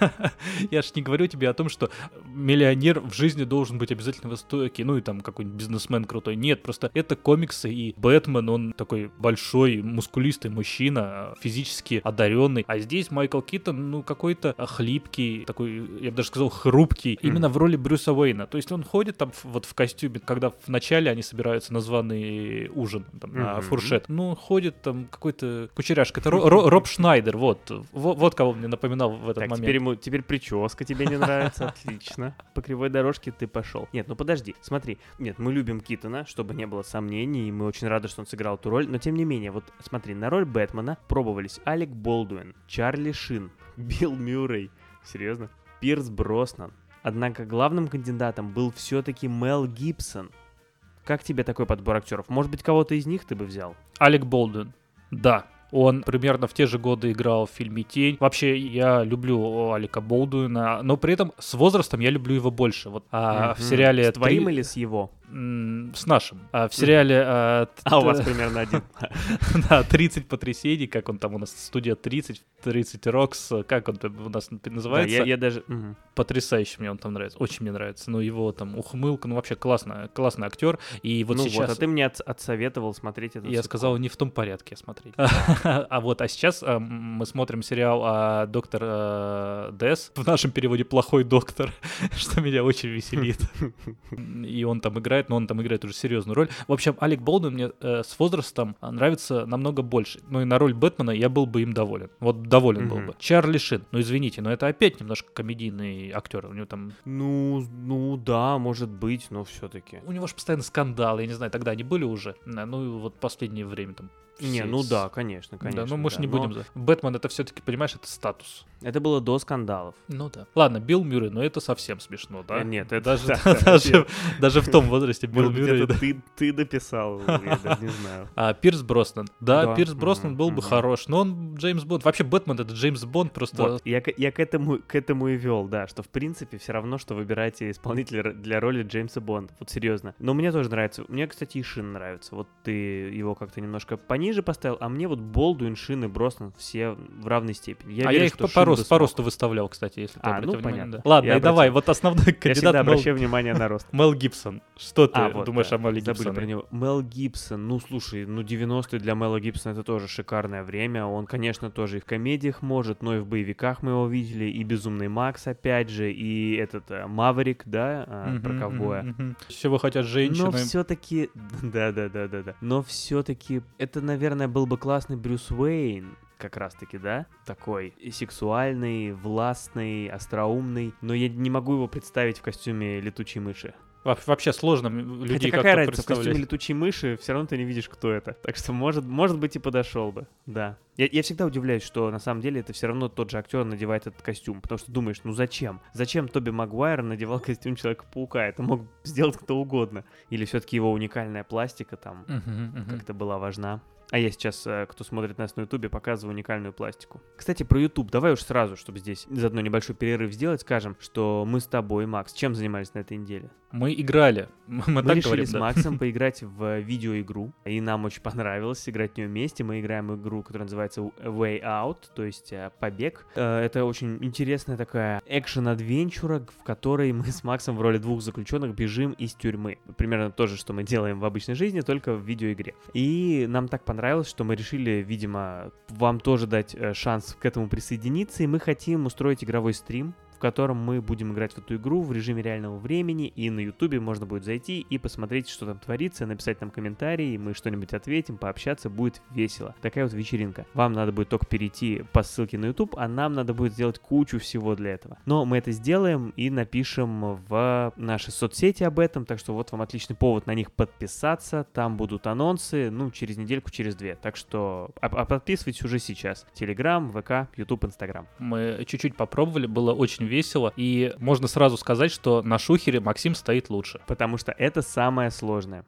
[SPEAKER 2] Я ж не говорю тебе о том, что миллионер в жизни должен быть обязательно высокий, ну и там какой-нибудь бизнесмен крутой. Нет, просто это комиксы, и Бэтмен, он такой большой, мускулистый мужчина, физически одаренный. А здесь Майкл Китон, ну, какой-то хлипкий, такой, я бы даже сказал, хрупкий, именно в роли Брюса Уэйна. То есть он ходит там в- вот в костюме, когда вначале они собираются на званый ужин, там, на фуршет. Ну, ходит там какой-то кучеряшка. Это Ро- Ро- Роб Шнайдер, вот. Во- Вот кого мне напоминал в этот
[SPEAKER 1] Так,
[SPEAKER 2] момент.
[SPEAKER 1] теперь, ему, теперь прическа тебе не нравится. Отлично. По кривой дорожке ты пошел. Нет, ну подожди, смотри. Нет, мы любим Китона, чтобы не было сомнений, и мы очень рады, что он сыграл эту роль. Но тем не менее, вот смотри, на роль Бэтмена пробовались Алек Болдуин, Чарли Шин, Билл Мюррей. Серьезно? Пирс Броснан. Однако главным кандидатом был все-таки Мел Гибсон. Как тебе такой подбор актеров? Может быть, кого-то из них ты бы взял?
[SPEAKER 2] Алек Болдуин. Да. Он примерно в те же годы играл в фильме «Тень». Вообще, я люблю Алика Болдуина, но при этом с возрастом я люблю его больше. Вот а в
[SPEAKER 1] Мгм.
[SPEAKER 2] сериале...
[SPEAKER 1] С твоим
[SPEAKER 2] «Три-
[SPEAKER 1] или с его?
[SPEAKER 2] С нашим. А в сериале... а,
[SPEAKER 1] А у вас примерно один.
[SPEAKER 2] Да, 30 потрясений, как он там у нас, студия 30, 30 Рокс, как он у нас называется.
[SPEAKER 1] я, даже...
[SPEAKER 2] Потрясающе мне он там нравится, очень мне нравится. Ну, его там ухмылка, ну, вообще классно, классный актер. И вот
[SPEAKER 1] ну
[SPEAKER 2] сейчас...
[SPEAKER 1] а ты мне от- отсоветовал смотреть этот
[SPEAKER 2] Я сказал не в том порядке смотреть. А вот, а сейчас а, мы смотрим сериал а, «Доктор Дэс», в нашем переводе «Плохой доктор», что меня очень веселит. И он там играет, но он там играет уже серьезную роль. В общем, Алек Болдуин мне э, с возрастом нравится намного больше. Ну и на роль Бэтмена я был бы им доволен. Вот доволен был
[SPEAKER 1] Мгм.
[SPEAKER 2] бы. Чарли Шин, ну извините, но это опять немножко комедийный актер. У него там
[SPEAKER 1] Ну, ну да, может быть, но все-таки.
[SPEAKER 2] у него же постоянно скандалы, я не знаю, тогда они были уже, Да, ну и вот последнее время там
[SPEAKER 1] Не, ну да, конечно, конечно.
[SPEAKER 2] да, ну мы же
[SPEAKER 1] да,
[SPEAKER 2] не
[SPEAKER 1] но
[SPEAKER 2] будем за. Бэтмен это все-таки, понимаешь, это статус.
[SPEAKER 1] Это было до скандалов.
[SPEAKER 2] Ну да. Ладно, Билл Мюррей, но это совсем смешно, да?
[SPEAKER 1] Э, Нет, это
[SPEAKER 2] даже,
[SPEAKER 1] да,
[SPEAKER 2] даже, даже в том возрасте Билл
[SPEAKER 1] быть,
[SPEAKER 2] Мюррей.
[SPEAKER 1] это
[SPEAKER 2] да.
[SPEAKER 1] ты, ты дописал, я даже не знаю.
[SPEAKER 2] А Пирс Броснан. Да,
[SPEAKER 1] Да,
[SPEAKER 2] Пирс Броснан
[SPEAKER 1] мгм,
[SPEAKER 2] был бы
[SPEAKER 1] мгм.
[SPEAKER 2] хорош, но он Джеймс Бонд. Вообще Бэтмен это Джеймс Бонд просто.
[SPEAKER 1] Вот, я, к- я к, этому, к этому и вел, да, что в принципе все равно, что выбирать исполнителя для роли Джеймса Бонда, вот серьезно. Но мне тоже нравится, мне, кстати, и Шин нравится, вот ты его как-то немножко пониже поставил, а мне вот Болдуин, Шин и Броснан все в равной степени. Я
[SPEAKER 2] а
[SPEAKER 1] верю,
[SPEAKER 2] я их по, по, росту, по росту выставлял, кстати, если ты
[SPEAKER 1] А, ну,
[SPEAKER 2] внимание.
[SPEAKER 1] понятно.
[SPEAKER 2] да. Ладно,
[SPEAKER 1] Я
[SPEAKER 2] и давай, вот основной
[SPEAKER 1] Я
[SPEAKER 2] кандидат
[SPEAKER 1] всегда
[SPEAKER 2] Мел,
[SPEAKER 1] обращаю внимание на рост.
[SPEAKER 2] Мел Гибсон. Что ты
[SPEAKER 1] А, вот,
[SPEAKER 2] думаешь
[SPEAKER 1] да,
[SPEAKER 2] о Меле
[SPEAKER 1] забыли
[SPEAKER 2] Гибсоне?
[SPEAKER 1] про него. Мел Гибсон, ну слушай, ну 90-е для Мела Гибсона это тоже шикарное время. Он, конечно, тоже и в комедиях может, но и в боевиках мы его видели, и Безумный Макс, опять же, и этот э, Маверик, да, а, про ковбоя.
[SPEAKER 2] мгм. Всего хотят женщины.
[SPEAKER 1] Но все-таки, да, да, да, да, да. Но все-таки это, наверное, был бы классный Брюс Уэйн, как раз-таки, да, такой и сексуальный, властный, остроумный. Но я не могу его представить в костюме летучей мыши.
[SPEAKER 2] Во- Вообще сложно людей
[SPEAKER 1] Хотя какая
[SPEAKER 2] как-то
[SPEAKER 1] разница, в костюме летучей мыши все равно ты не видишь, кто это. Так что, может, может быть, и подошел бы, да. Я, я всегда удивляюсь, что на самом деле это все равно тот же актер надевает этот костюм. Потому что думаешь, ну зачем? Зачем Тоби Магуайр надевал костюм Человека-паука? Это мог сделать кто угодно. Или все-таки его уникальная пластика там
[SPEAKER 2] мгм.
[SPEAKER 1] как-то была важна. А я сейчас, э, кто смотрит нас на Ютубе, показываю уникальную пластику. Кстати, про Ютуб. Давай уж сразу, чтобы здесь заодно небольшой перерыв сделать, скажем, что мы с тобой, Макс, чем занимались на этой неделе?
[SPEAKER 2] Мы играли. Мы,
[SPEAKER 1] Мы
[SPEAKER 2] так
[SPEAKER 1] решили
[SPEAKER 2] говорим,
[SPEAKER 1] с
[SPEAKER 2] да.
[SPEAKER 1] Максом поиграть в видеоигру, и нам очень понравилось играть в нее вместе. Мы играем игру, которая называется Way Out, то есть э, побег. Э, Это очень интересная такая экшен-адвенчура, в которой мы с Максом в роли двух заключенных бежим из тюрьмы. Примерно то же, что мы делаем в обычной жизни, только в видеоигре. И нам так понравилось, что мы решили, видимо, вам тоже дать э, шанс к этому присоединиться, и мы хотим устроить игровой стрим, в котором мы будем играть в эту игру в режиме реального времени, и на ютубе можно будет зайти и посмотреть, что там творится, написать нам комментарии, мы что-нибудь ответим, пообщаться, будет весело. Такая вот вечеринка. Вам надо будет только перейти по ссылке на YouTube, а нам надо будет сделать кучу всего для этого. Но мы это сделаем и напишем в наши соцсети об этом, так что вот вам отличный повод на них подписаться, там будут анонсы, ну, через недельку, через две. Так что а- подписывайтесь уже сейчас. Телеграм, ВК, YouTube, Инстаграм.
[SPEAKER 2] Мы чуть-чуть попробовали, было очень весело. И можно сразу сказать, что на шухере Максим стоит лучше.
[SPEAKER 1] Потому что это самое сложное.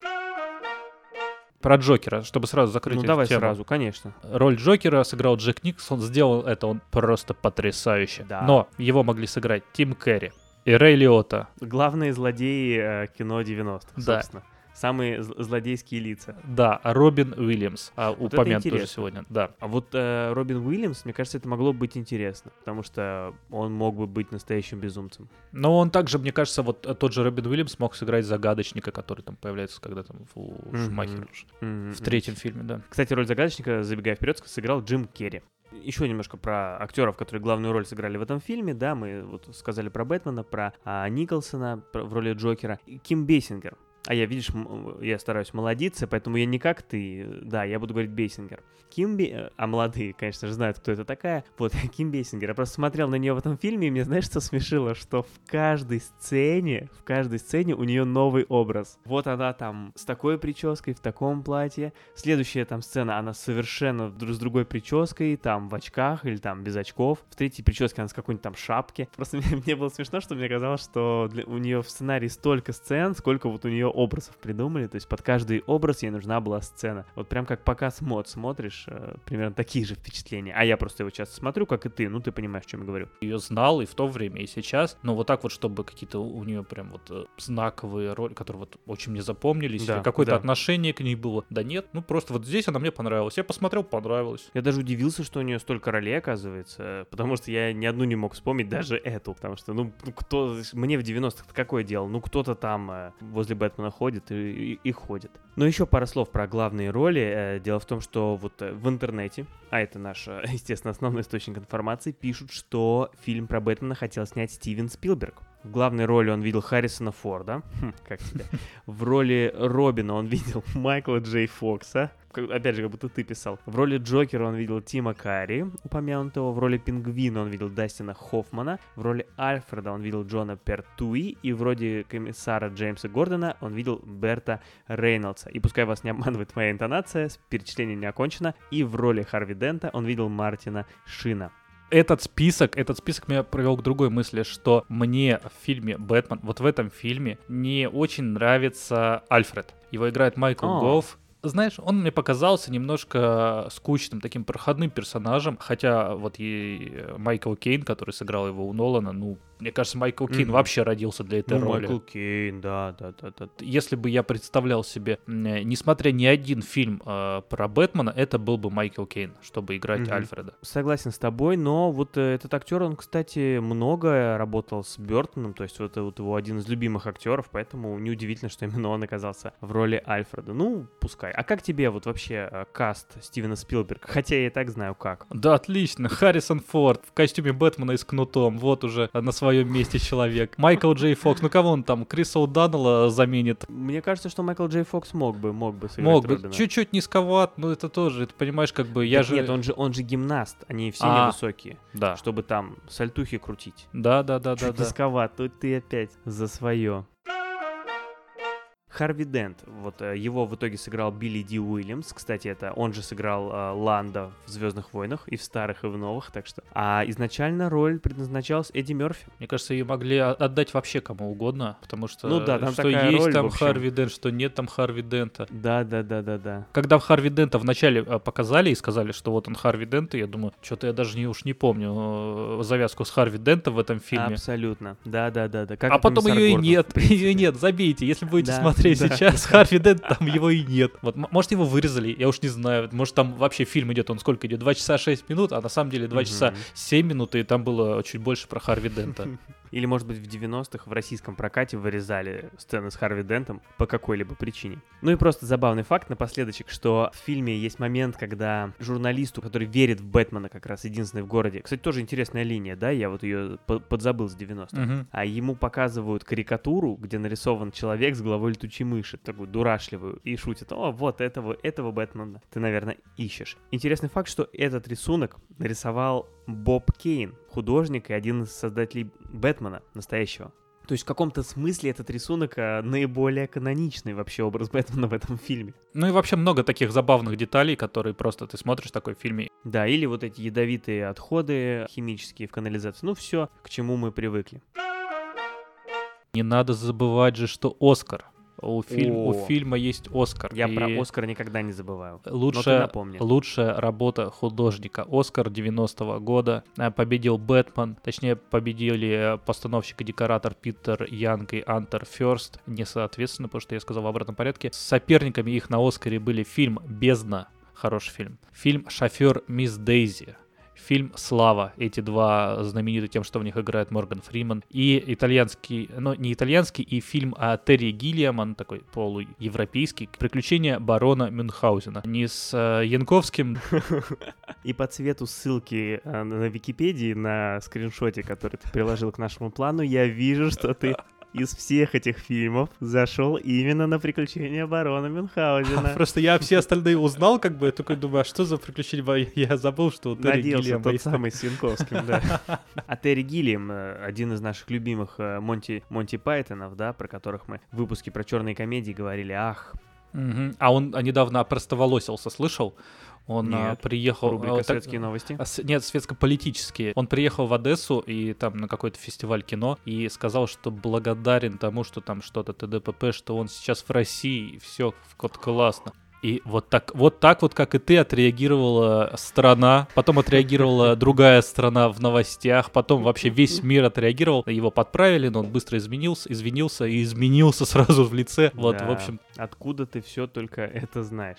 [SPEAKER 2] Про Джокера, чтобы сразу закрыть
[SPEAKER 1] Ну давай
[SPEAKER 2] тему.
[SPEAKER 1] сразу, конечно.
[SPEAKER 2] Роль Джокера сыграл Джек Никсон, сделал это он просто потрясающе.
[SPEAKER 1] Да.
[SPEAKER 2] Но его могли сыграть Тим Керри и Рэй Лиота.
[SPEAKER 1] Главные злодеи э, кино 90-х,
[SPEAKER 2] Да.
[SPEAKER 1] собственно. Самые зл- злодейские лица.
[SPEAKER 2] Да, Робин Уильямс, а,
[SPEAKER 1] это
[SPEAKER 2] упомянут тоже сегодня. Да.
[SPEAKER 1] А вот э, Робин Уильямс, мне кажется, это могло быть интересно, потому что он мог бы быть настоящим безумцем.
[SPEAKER 2] Но он также, мне кажется, вот э, тот же Робин Уильямс мог сыграть загадочника, который там появляется, когда там у. Шумахера уже.
[SPEAKER 1] М,
[SPEAKER 2] В третьем фильме, да.
[SPEAKER 1] Кстати, роль загадочника, забегая вперед, сыграл Джим Керри. Еще немножко про актеров, которые главную роль сыграли в этом фильме, да, мы вот сказали про Бэтмена, про а, Николсона про- в роли Джокера, и Ким Бейсингер. А я, видишь, м- я стараюсь молодиться, поэтому я не как ты, да, я буду говорить Бейсингер. Ким Бе... э, А молодые, конечно же, знают, кто это такая. Вот, Ким Бейсингер. Я просто смотрел на нее в этом фильме, и мне, знаешь, что смешило? Что в каждой сцене, в каждой сцене у нее новый образ. Вот она там с такой прической, в таком платье. Следующая там сцена, она совершенно с другой прической, там в очках или там без очков. В третьей прическе она с какой-нибудь там шапки. Просто мне, мне было смешно, что мне казалось, что для- у нее в сценарии столько сцен, сколько вот у нее образов придумали. То есть под каждый образ ей нужна была сцена. Вот прям как показ мод смотришь, э, примерно такие же впечатления. А я просто его часто смотрю, как и ты. Ну, ты понимаешь, о чем я говорю.
[SPEAKER 2] Ее знал и в то время, и сейчас. Но вот так вот, чтобы какие-то у нее прям вот э, знаковые роли, которые вот очень мне запомнились,
[SPEAKER 1] Да,
[SPEAKER 2] какое-то
[SPEAKER 1] да.
[SPEAKER 2] отношение к ней было. Да нет, ну просто вот здесь она мне понравилась. Я посмотрел, понравилось.
[SPEAKER 1] Я даже удивился, что у нее столько ролей оказывается, потому что я ни одну не мог вспомнить, даже эту, потому что, ну, ну, кто, мне в 90-х какое дело? Ну, кто-то там э, возле Бэтмена ходит и, и- и ходит. Но еще пара слов про главные роли. Э, Дело в том, что вот э, в интернете, а это наш, э, естественно, основной источник информации, пишут, что фильм про Бэтмена хотел снять Стивен Спилберг. В главной роли он видел Харрисона Форда. Хм, как тебе? В роли Робина он видел Майкла Джей Фокса. Опять же, как будто ты писал. В роли Джокера он видел Тима Карри, упомянутого. В роли Пингвина он видел Дастина Хоффмана. В роли Альфреда он видел Джона Пертуи. И в роли комиссара Джеймса Гордона он видел Берта Рейнольдса. И пускай вас не обманывает моя интонация, перечисление не окончено. И в роли Харви Дента он видел Мартина Шина.
[SPEAKER 2] Этот список, этот список меня привел к другой мысли, что мне в фильме «Бэтмен», вот в этом фильме, не очень нравится Альфред. Его играет Майкл
[SPEAKER 1] О.
[SPEAKER 2] Гофф. Знаешь, он мне показался немножко скучным, таким проходным персонажем, хотя вот и Майкл Кейн, который сыграл его у Нолана, ну, мне кажется, Майкл Кейн
[SPEAKER 1] Мгм.
[SPEAKER 2] вообще родился для этой
[SPEAKER 1] Ну,
[SPEAKER 2] роли.
[SPEAKER 1] Майкл Кейн, да, да, да, да.
[SPEAKER 2] Если бы я представлял себе, э, несмотря ни один фильм э, про Бэтмена, это был бы Майкл Кейн, чтобы играть
[SPEAKER 1] Мгм.
[SPEAKER 2] Альфреда.
[SPEAKER 1] Согласен с тобой, но вот э, этот актер, он, кстати, много работал с Бертоном, то есть вот, это вот его один из любимых актеров, поэтому неудивительно, что именно он оказался в роли Альфреда. Ну, пускай. А как тебе вот вообще э, каст Стивена Спилберга? Хотя я и так знаю как.
[SPEAKER 2] Да, отлично. Харрисон Форд в костюме Бэтмена и с кнутом. Вот уже на своем месте человек. Майкл Джей Фокс. Ну кого он там? Криса Уданнелла заменит.
[SPEAKER 1] Мне кажется, что Майкл Джей Фокс мог бы, мог бы сыграть
[SPEAKER 2] Мог бы. Чуть-чуть низковат, но это тоже, ты понимаешь, как бы я
[SPEAKER 1] Так
[SPEAKER 2] же...
[SPEAKER 1] Нет, он же, он же гимнаст, они все
[SPEAKER 2] А.
[SPEAKER 1] невысокие,
[SPEAKER 2] Да.
[SPEAKER 1] чтобы там сальтухи крутить.
[SPEAKER 2] Да, да, да, да,
[SPEAKER 1] Чуть
[SPEAKER 2] да.
[SPEAKER 1] низковат, тут ты опять за свое. Харви Дент, вот э, его в итоге сыграл Билли Ди Уильямс, кстати, это он же сыграл э, Ланда в Звездных войнах и в старых, и в новых, так что. А изначально роль предназначалась Эдди Мерфи.
[SPEAKER 2] Мне кажется, ее могли отдать вообще кому угодно, потому что
[SPEAKER 1] Ну да, там
[SPEAKER 2] что есть
[SPEAKER 1] роль,
[SPEAKER 2] там. Харви Дент, что нет там Харви Дента.
[SPEAKER 1] Да, да, да, да, да.
[SPEAKER 2] Когда в Харви Дента вначале э, показали и сказали, что вот он Харви Дент, и я думаю, что-то я даже не, уж не помню э, завязку с Харви Дента в этом фильме.
[SPEAKER 1] Абсолютно. Да, да, да, да. Как
[SPEAKER 2] а потом ее и нет, ее нет, забейте. Если будете
[SPEAKER 1] Да,
[SPEAKER 2] смотреть
[SPEAKER 1] да,
[SPEAKER 2] сейчас Харви Дент, там его и нет. Вот, может, его вырезали, я уж не знаю. Может, там вообще фильм идет, он сколько идет? 2 часа 6 минут, а на самом деле 2 часа
[SPEAKER 1] Мгм.
[SPEAKER 2] 7 минут, и там было чуть больше про Харви Дента.
[SPEAKER 1] Или, может быть, в 90-х в российском прокате вырезали сцены с Харви Дентом по какой-либо причине. Ну и просто забавный факт напоследочек, что в фильме есть момент, когда журналисту, который верит в Бэтмена как раз единственный в городе, кстати, тоже интересная линия, да, я вот ее по- подзабыл с 90-х,
[SPEAKER 2] Мгм.
[SPEAKER 1] а ему показывают карикатуру, где нарисован человек с головой летучей мыши, такую дурашливую, и шутят, о, вот этого, этого Бэтмена ты, наверное, ищешь. Интересный факт, что этот рисунок нарисовал Боб Кейн, художник и один из создателей Бэтмена настоящего. То есть в каком-то смысле этот рисунок а, наиболее каноничный вообще образ Бэтмена в этом фильме.
[SPEAKER 2] Ну и вообще много таких забавных деталей, которые просто ты смотришь такой в фильме.
[SPEAKER 1] Да, или вот эти ядовитые отходы химические в канализации. Ну все, к чему мы привыкли.
[SPEAKER 2] Не надо забывать же, что Оскар. У, фильм- у фильма есть Оскар.
[SPEAKER 1] Я
[SPEAKER 2] и
[SPEAKER 1] про Оскар никогда не забываю.
[SPEAKER 2] Лучшая, лучшая работа художника. Оскар 90-го года. Э, Победил Бэтмен. Точнее, победили э, постановщик и декоратор Питер Янг и Антер Ферст. Не соответственно, потому что я сказал в обратном порядке. Соперниками их на Оскаре были фильм «Бездна». Хороший фильм. Фильм «Шофер Мисс Дейзи». Фильм «Слава». Эти два знамениты тем, что в них играет Морган Фриман. И итальянский, ну не итальянский, и фильм о Терри Гиллиам, он такой полуевропейский. «Приключения барона Мюнхгаузена». Не с э, Янковским,
[SPEAKER 1] И по цвету ссылки а, на Википедии на скриншоте, который ты приложил к нашему плану, я вижу, что ты из всех этих фильмов зашел именно на приключения барона Мюнхгаузена.
[SPEAKER 2] Просто я все остальные узнал, как бы, я такой думаю, а что за приключения? Я забыл, что у Терри
[SPEAKER 1] Надеялся,
[SPEAKER 2] Гиллиама
[SPEAKER 1] тот
[SPEAKER 2] есть
[SPEAKER 1] самый с Янковским, да. А Терри Гиллиам, э, один из наших любимых э, Монти, Монти Пайтонов, да, про которых мы в выпуске про черные комедии говорили, ах,
[SPEAKER 2] Мгм. А он а, недавно опростоволосился, слышал? Он а,
[SPEAKER 1] Нет.
[SPEAKER 2] приехал...
[SPEAKER 1] рубрика
[SPEAKER 2] а,
[SPEAKER 1] «Светские новости».
[SPEAKER 2] а, с- Нет, светско-политические. Он приехал в Одессу и там на какой-то фестиваль кино и сказал, что благодарен тому, что там что-то ТДПП, что он сейчас в России, и все вот классно. И вот так, вот так вот, как и ты, отреагировала страна, потом отреагировала другая страна в новостях, потом вообще весь мир отреагировал, его подправили, но он быстро изменился, извинился и изменился сразу в лице. Вот,
[SPEAKER 1] Да.
[SPEAKER 2] в общем,
[SPEAKER 1] Откуда ты все только это знаешь?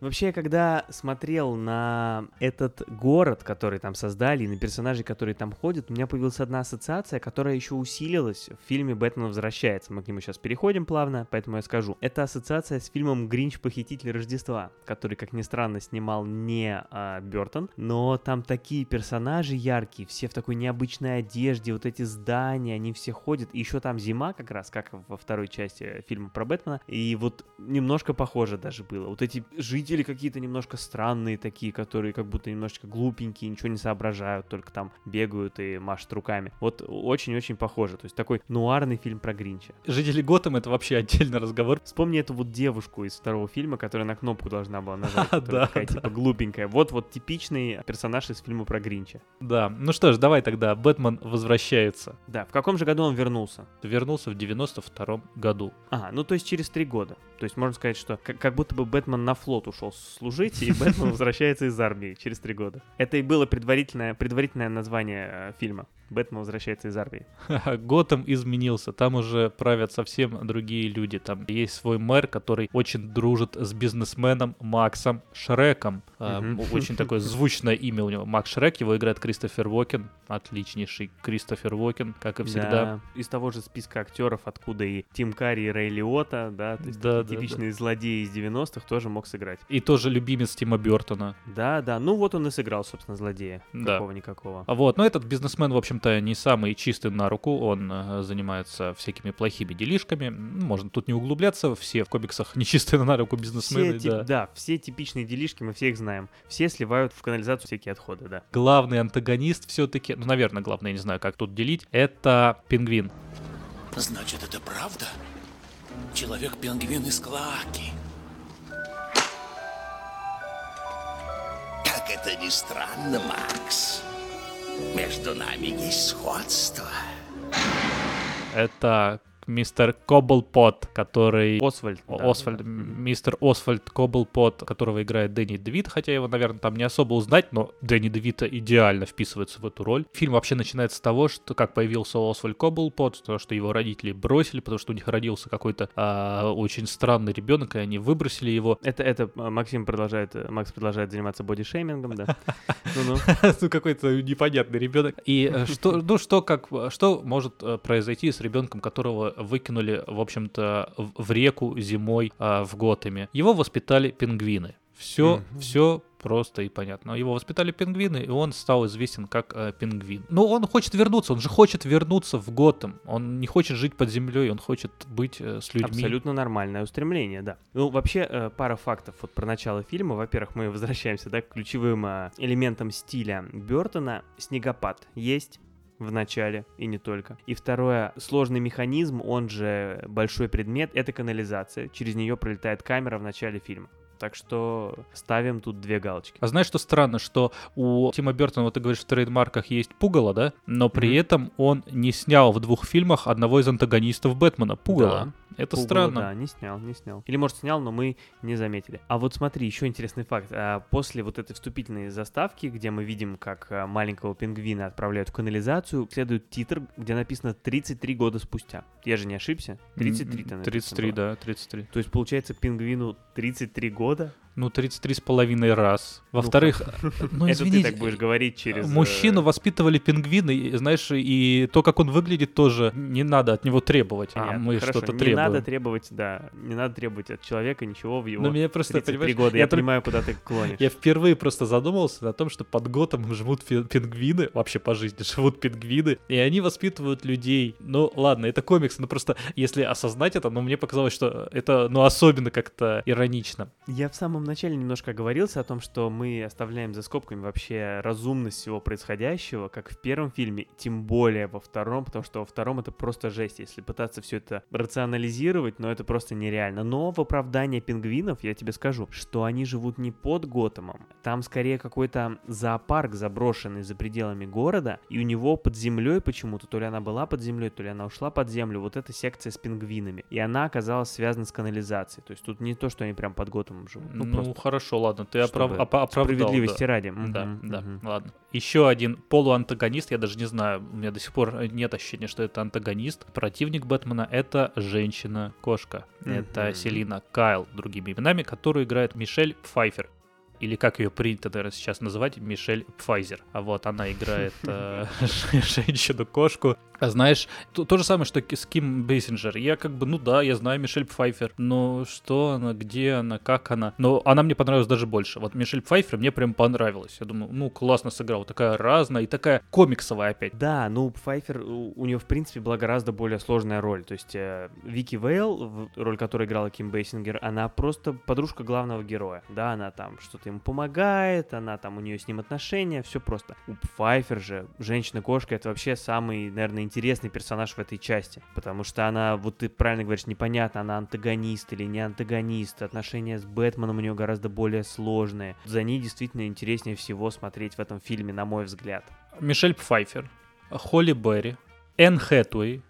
[SPEAKER 1] Вообще, когда смотрел на этот город, который там создали, и на персонажей, которые там ходят, у меня появилась одна ассоциация, которая еще усилилась в фильме «Бэтмен возвращается». Мы к нему сейчас переходим плавно, поэтому я скажу. Это ассоциация с фильмом «Гринч. Похититель Рождества», который, как ни странно, снимал не а, Бертон, но там такие персонажи яркие, все в такой необычной одежде, вот эти здания, они все ходят. И еще там зима как раз, как во второй части фильма про Бэтмена, и вот немножко похоже даже было. Вот эти жители какие-то немножко странные такие, которые как будто немножечко глупенькие, ничего не соображают, только там бегают и машут руками. Вот очень-очень похоже. То есть такой нуарный фильм про Гринча.
[SPEAKER 2] Жители Готэм это вообще отдельный разговор.
[SPEAKER 1] Вспомни эту вот девушку из второго фильма, которая на кнопку должна была нажать.
[SPEAKER 2] Да,
[SPEAKER 1] такая,
[SPEAKER 2] да.
[SPEAKER 1] типа глупенькая. Вот вот типичный персонаж из фильма про Гринча.
[SPEAKER 2] Да, ну что ж, давай тогда, Бэтмен возвращается.
[SPEAKER 1] Да, в каком же году он вернулся?
[SPEAKER 2] Вернулся в 92 году.
[SPEAKER 1] Ага, ну то есть через три года. То есть можно сказать, что как, как будто бы Бэтмен на флот ушел служить, и Бэтмен возвращается из армии через три года. Это и было предварительное, предварительное название э, фильма. Бэтмен возвращается из армии.
[SPEAKER 2] Готэм изменился, там уже правят совсем другие люди. Там есть свой мэр, который очень дружит с бизнесменом Максом Шреком. А. Очень такое звучное имя у него. Макс Шрек, его играет Кристофер Уокен. Отличнейший Кристофер Уокен, как и всегда.
[SPEAKER 1] Да, из того же списка актеров, откуда и Тим Карри, и Рэй Лиота, да, то есть
[SPEAKER 2] Да,
[SPEAKER 1] такие
[SPEAKER 2] да,
[SPEAKER 1] типичные злодеи из 90-х тоже мог сыграть.
[SPEAKER 2] И тоже любимец Тима Бертона.
[SPEAKER 1] Да, да, ну вот он и сыграл, собственно, злодея.
[SPEAKER 2] Да.
[SPEAKER 1] Какого-никакого.
[SPEAKER 2] А Вот, но этот бизнесмен, в общем-то, не самый чистый на руку, он э, занимается всякими плохими делишками. М, Можно тут не углубляться, все в комиксах нечистые на руку
[SPEAKER 1] Все
[SPEAKER 2] бизнесмены,
[SPEAKER 1] тип-
[SPEAKER 2] да.
[SPEAKER 1] да, все типичные делишки, мы все их знаем. Все сливают в канализацию всякие отходы, да.
[SPEAKER 2] Главный антагонист все-таки, ну, наверное, главный, я не знаю, как тут делить, это пингвин.
[SPEAKER 5] Значит, это правда? Человек-пингвин из Клоаки. Как это ни странно, Макс. Между нами есть сходство.
[SPEAKER 2] Это мистер Коблпот, который...
[SPEAKER 1] Освальд. Да,
[SPEAKER 2] Освальд,
[SPEAKER 1] да.
[SPEAKER 2] мистер Освальд Коблпот, которого играет Дэнни Девит, хотя его, наверное, там не особо узнать, но Дэнни Девита идеально вписывается в эту роль. Фильм вообще начинается с того, что как появился Освальд Коблпот, то, что его родители бросили, потому что у них родился какой-то а, очень странный ребенок, и они выбросили его.
[SPEAKER 1] Это, это а, Максим продолжает, э, Макс продолжает заниматься бодишеймингом, да.
[SPEAKER 2] Ну, какой-то непонятный ребенок. И э, что, ну, что, как, что может э, произойти с ребенком, которого выкинули, в общем-то, в реку зимой а, в Готэме? Его воспитали пингвины. Все,
[SPEAKER 1] Мгм.
[SPEAKER 2] все просто и понятно. Его воспитали пингвины, и он стал известен как э, пингвин. Но он хочет вернуться, он же хочет вернуться в Готэм. Он не хочет жить под землей, он хочет быть э, с людьми.
[SPEAKER 1] Абсолютно нормальное устремление, да. Ну, вообще, э, пара фактов вот про начало фильма. Во-первых, мы возвращаемся, да, к ключевым э, элементам стиля Бертона. Снегопад есть в начале и не только. И второе, сложный механизм, он же большой предмет, это канализация. Через нее пролетает камера в начале фильма. Так что ставим тут две галочки.
[SPEAKER 2] А знаешь, что странно, что у Тима Бертона, вот ты говоришь, в трейдмарках есть пугало, да? Но при
[SPEAKER 1] Мгм.
[SPEAKER 2] этом он не снял в двух фильмах одного из антагонистов Бэтмена, пугало.
[SPEAKER 1] Да.
[SPEAKER 2] Это
[SPEAKER 1] Пугало,
[SPEAKER 2] странно.
[SPEAKER 1] Да, не снял, не снял. Или, может, снял, но мы не заметили. А вот смотри, еще интересный факт. А, После вот этой вступительной заставки, где мы видим, как а, маленького пингвина отправляют в канализацию, следует титр, где написано 33 года спустя. Я же не ошибся? 33 там написано
[SPEAKER 2] 33,
[SPEAKER 1] было.
[SPEAKER 2] да, 33.
[SPEAKER 1] То есть, получается, пингвину 33 года? toda.
[SPEAKER 2] Ну, 33 с половиной раз. Во-вторых, ну,
[SPEAKER 1] Это ты
[SPEAKER 2] извините,
[SPEAKER 1] так будешь говорить через... э,
[SPEAKER 2] Мужчину воспитывали пингвины, и, знаешь, и то, как он выглядит, тоже не надо от него требовать. А
[SPEAKER 1] Понятно,
[SPEAKER 2] мы
[SPEAKER 1] хорошо,
[SPEAKER 2] что-то
[SPEAKER 1] не
[SPEAKER 2] требуем.
[SPEAKER 1] надо требовать, да, не надо требовать от человека ничего в его
[SPEAKER 2] Но меня просто,
[SPEAKER 1] 33
[SPEAKER 2] понимаешь,
[SPEAKER 1] года.
[SPEAKER 2] я
[SPEAKER 1] Я,
[SPEAKER 2] только-
[SPEAKER 1] понимаю, куда ты клонишь.
[SPEAKER 2] Я впервые просто задумался о том, что под Готом живут пи- пингвины, вообще по жизни живут пингвины, и они воспитывают людей. Ну, ладно, это комикс, но просто если осознать это, ну, мне показалось, что это, ну, особенно как-то иронично.
[SPEAKER 1] Я в самом начале немножко оговорился о том, что мы оставляем за скобками вообще разумность всего происходящего, как в первом фильме, тем более во втором, потому что во втором это просто жесть, если пытаться все это рационализировать, но это просто нереально. Но в оправдание пингвинов я тебе скажу, что они живут не под Готэмом, там скорее какой-то зоопарк заброшенный за пределами города, и у него под землей почему-то, то ли она была под землей, то ли она ушла под землю, вот эта секция с пингвинами, и она оказалась связана с канализацией, то есть тут не то, что они прям под Готэмом живут. Ну,
[SPEAKER 2] Ну,
[SPEAKER 1] просто
[SPEAKER 2] хорошо, ладно, ты оправ...
[SPEAKER 1] чтобы
[SPEAKER 2] опа- оправдал.
[SPEAKER 1] справедливости
[SPEAKER 2] да.
[SPEAKER 1] ради.
[SPEAKER 2] Да,
[SPEAKER 1] Мгм,
[SPEAKER 2] да,
[SPEAKER 1] мгм.
[SPEAKER 2] ладно. Еще один полуантагонист, я даже не знаю, у меня до сих пор нет ощущения, что это антагонист. Противник Бэтмена — это женщина-кошка. Это
[SPEAKER 1] Мгм.
[SPEAKER 2] Селина Кайл, другими именами, которую играет Мишель Пфайфер. Или как ее принято, наверное, сейчас называть, Мишель Пфайзер. А вот она играет э, женщину-кошку. А знаешь, то, то же самое, что с Ким Бейсинджер. Я как бы, ну да, я знаю Мишель Пфайфер, но что она, где она, как она. Но она мне понравилась даже больше. Вот Мишель Пфайфер мне прям понравилась. Я думаю, ну классно сыграла, такая разная и такая комиксовая опять.
[SPEAKER 1] Да, ну Пфайфер, у, у нее в принципе была гораздо более сложная роль. То есть э, Вики Вейл, роль которой играла Ким Бейсингер, она просто подружка главного героя. Да, она там что-то ему помогает, она там у нее с ним отношения, все просто. У Пфайфер же женщина-кошка это вообще самый, наверное, интересный персонаж в этой части. Потому что она, вот ты правильно говоришь, непонятно, она антагонист или не антагонист. Отношения с Бэтменом у нее гораздо более сложные. За ней действительно интереснее всего смотреть в этом фильме, на мой взгляд.
[SPEAKER 2] Мишель Пфайфер, Холли Берри, Энн Хэтуэй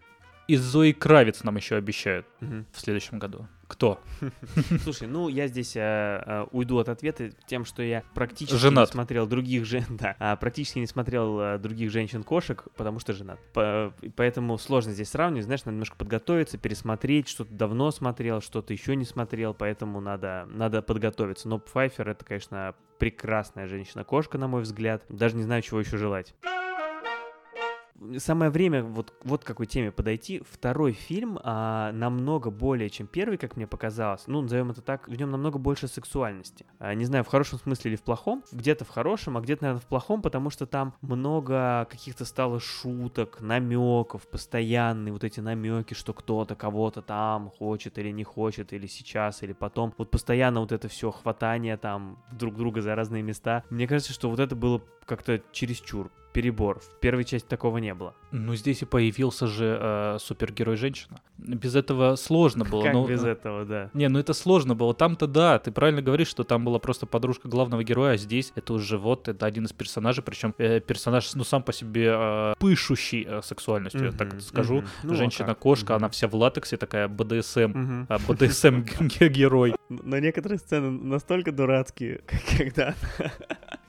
[SPEAKER 2] и Зои Кравец нам еще обещают
[SPEAKER 1] Мгм.
[SPEAKER 2] в следующем году. Кто?
[SPEAKER 1] Слушай, ну я здесь э, уйду от ответа тем, что я практически
[SPEAKER 2] Женат.
[SPEAKER 1] не смотрел других жен, да, а, практически не смотрел э, других женщин-кошек, потому что женат. По- поэтому сложно здесь сравнивать, знаешь, надо немножко подготовиться, пересмотреть, что-то давно смотрел, что-то еще не смотрел, поэтому надо, надо подготовиться. Но Пфайфер это, конечно, прекрасная женщина-кошка, на мой взгляд. Даже не знаю, чего еще желать. Самое время вот, вот к какой теме подойти. Второй фильм а, намного более, чем первый, как мне показалось. Ну, назовем это так, в нем намного больше сексуальности. А, не знаю, в хорошем смысле или в плохом. Где-то в хорошем, а где-то, наверное, в плохом, потому что там много каких-то стало шуток, намеков, постоянные вот эти намеки, что кто-то кого-то там хочет или не хочет, или сейчас, или потом. Вот постоянно вот это все хватание там друг друга за разные места. Мне кажется, что вот это было как-то чересчур перебор. В первой части такого не было.
[SPEAKER 2] Ну, здесь и появился же э, супергерой-женщина. Без этого сложно было.
[SPEAKER 1] как
[SPEAKER 2] ну,
[SPEAKER 1] без
[SPEAKER 2] э,
[SPEAKER 1] этого, да.
[SPEAKER 2] Не, ну это сложно было. Там-то да, ты правильно говоришь, что там была просто подружка главного героя, а здесь это уже вот, это один из персонажей, причем э, персонаж, ну, сам по себе э, пышущий э, сексуальностью, я так это скажу.
[SPEAKER 1] мгм. Ну,
[SPEAKER 2] Женщина-кошка,
[SPEAKER 1] как?
[SPEAKER 2] она вся в латексе, такая БДСМ, а, БДСМ-герой.
[SPEAKER 1] Но некоторые сцены настолько дурацкие, когда,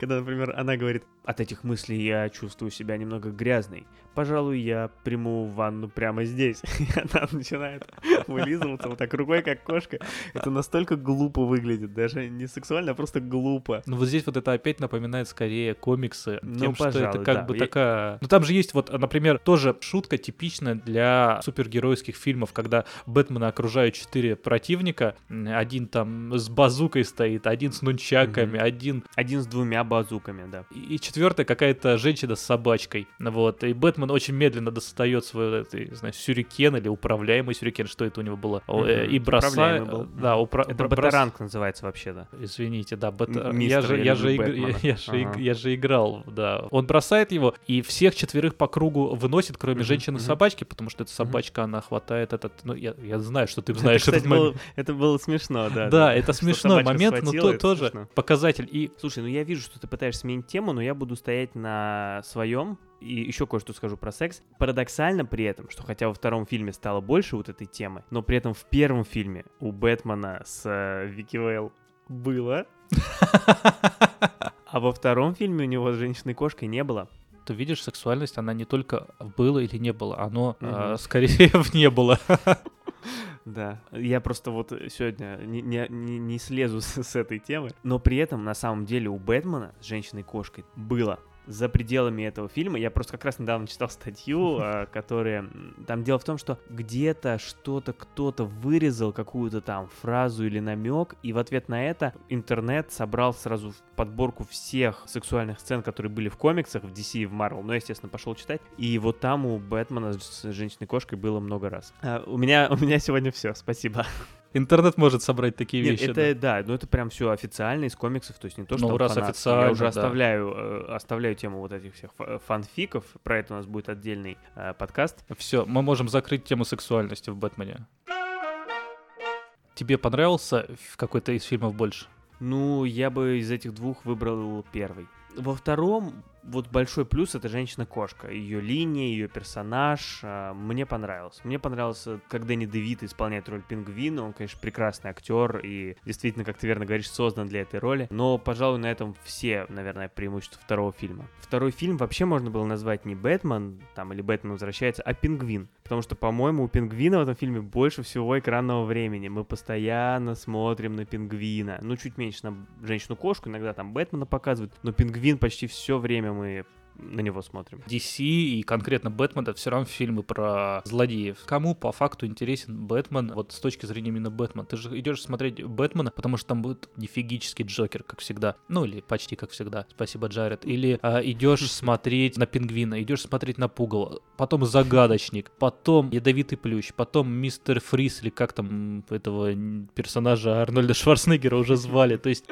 [SPEAKER 1] когда, например, она говорит, от этих мыслей я чувствую себя немного грязной. Пожалуй, я приму ванну прямо здесь. И она начинает вылизываться вот так рукой, как кошка. Это настолько глупо выглядит. Даже не сексуально, а просто глупо.
[SPEAKER 2] Ну вот здесь вот это опять напоминает скорее комиксы,
[SPEAKER 1] Ну,
[SPEAKER 2] тем, что это
[SPEAKER 1] пожалуй,
[SPEAKER 2] как
[SPEAKER 1] да.
[SPEAKER 2] бы
[SPEAKER 1] Я-
[SPEAKER 2] такая... Ну там же есть вот, например, тоже шутка типичная для супергеройских фильмов, когда Бэтмена окружают четыре противника, один там с базукой стоит, один с нунчаками,
[SPEAKER 1] Мгм.
[SPEAKER 2] один...
[SPEAKER 1] Один с двумя базуками, да.
[SPEAKER 2] И четвертая какая-то женщина с собачкой. Вот, и Бэтмен очень медленно достает свой, это, не знаю, сюрикен или управляемый сюрикен, что это у него было,
[SPEAKER 1] Мгм.
[SPEAKER 2] и бросает...
[SPEAKER 1] Был.
[SPEAKER 2] Да, упра...
[SPEAKER 1] Это
[SPEAKER 2] бро- брос-
[SPEAKER 1] батаранг называется вообще-то.
[SPEAKER 2] Извините, да,
[SPEAKER 1] М-
[SPEAKER 2] я, же,
[SPEAKER 1] я
[SPEAKER 2] же иг- я, же
[SPEAKER 1] Ага.
[SPEAKER 2] я же играл, да. Он бросает его и всех четверых по кругу выносит, кроме
[SPEAKER 1] Мгм,
[SPEAKER 2] женщины-собачки, потому что эта собачка, она хватает этот... Ну, я, я знаю, что ты
[SPEAKER 1] Это,
[SPEAKER 2] знаешь
[SPEAKER 1] кстати,
[SPEAKER 2] этот момент.
[SPEAKER 1] было, это было смешно, да.
[SPEAKER 2] Да, это смешной момент, но то,
[SPEAKER 1] это
[SPEAKER 2] тоже
[SPEAKER 1] смешно.
[SPEAKER 2] показатель. И
[SPEAKER 1] Слушай, ну я вижу, что ты пытаешься сменить тему, но я буду стоять на своем. И еще кое-что скажу про секс. Парадоксально при этом, что хотя во втором фильме стало больше вот этой темы, но при этом в первом фильме у Бэтмена с э, Вики Вейл было, а во втором фильме у него с женщиной-кошкой не было.
[SPEAKER 2] ты видишь, сексуальность, она не только было или не было, оно а, скорее в не было.
[SPEAKER 1] Да, я просто вот сегодня не, не, не, не слезу с, с этой темы. Но при этом, на самом деле, у Бэтмена с женщиной-кошкой было за пределами этого фильма. Я просто как раз недавно читал статью, а, которая... Там дело в том, что где-то что-то кто-то вырезал какую-то там фразу или намек, и в ответ на это интернет собрал сразу в подборку всех сексуальных сцен, которые были в комиксах, в DC и в Marvel. Ну, естественно, пошел читать. И вот там у Бэтмена с женщиной-кошкой было много раз. А, у меня, у меня сегодня все, спасибо.
[SPEAKER 2] Интернет может собрать такие
[SPEAKER 1] Нет,
[SPEAKER 2] вещи.
[SPEAKER 1] это
[SPEAKER 2] да.
[SPEAKER 1] да, ну это прям все официально из комиксов, то есть не то, что
[SPEAKER 2] Ну, раз
[SPEAKER 1] фанатские.
[SPEAKER 2] официально,
[SPEAKER 1] Я уже
[SPEAKER 2] да.
[SPEAKER 1] оставляю, э, оставляю тему вот этих всех фа- фанфиков, про это у нас будет отдельный э, подкаст.
[SPEAKER 2] Все, мы можем закрыть тему сексуальности в Бэтмене. Тебе понравился какой-то из фильмов больше?
[SPEAKER 1] Ну, я бы из этих двух выбрал первый. Во втором вот большой плюс это женщина-кошка. Ее линия, ее персонаж а, мне понравился. Мне понравилось, э, как Дэнни Девит исполняет роль пингвина. Он, конечно, прекрасный актер и действительно, как ты верно говоришь, создан для этой роли. Но, пожалуй, на этом все, наверное, преимущества второго фильма. Второй фильм вообще можно было назвать не Бэтмен, там, или Бэтмен возвращается, а Пингвин. Потому что, по-моему, у Пингвина в этом фильме больше всего экранного времени. Мы постоянно смотрим на Пингвина. Ну, чуть меньше на женщину-кошку, иногда там Бэтмена показывают, но Пингвин почти все время мы на него смотрим.
[SPEAKER 2] DC и конкретно Бэтмен это все равно фильмы про злодеев. Кому по факту интересен Бэтмен, вот с точки зрения именно Бэтмена? Ты же идешь смотреть Бэтмена, потому что там будет нефигический Джокер, как всегда. Ну, или почти как всегда. Спасибо, Джаред. Или а, идешь смотреть на Пингвина, идешь смотреть на Пугало, потом Загадочник, потом Ядовитый Плющ, потом Мистер Фрис, или как там этого персонажа Арнольда Шварценеггера уже звали. То есть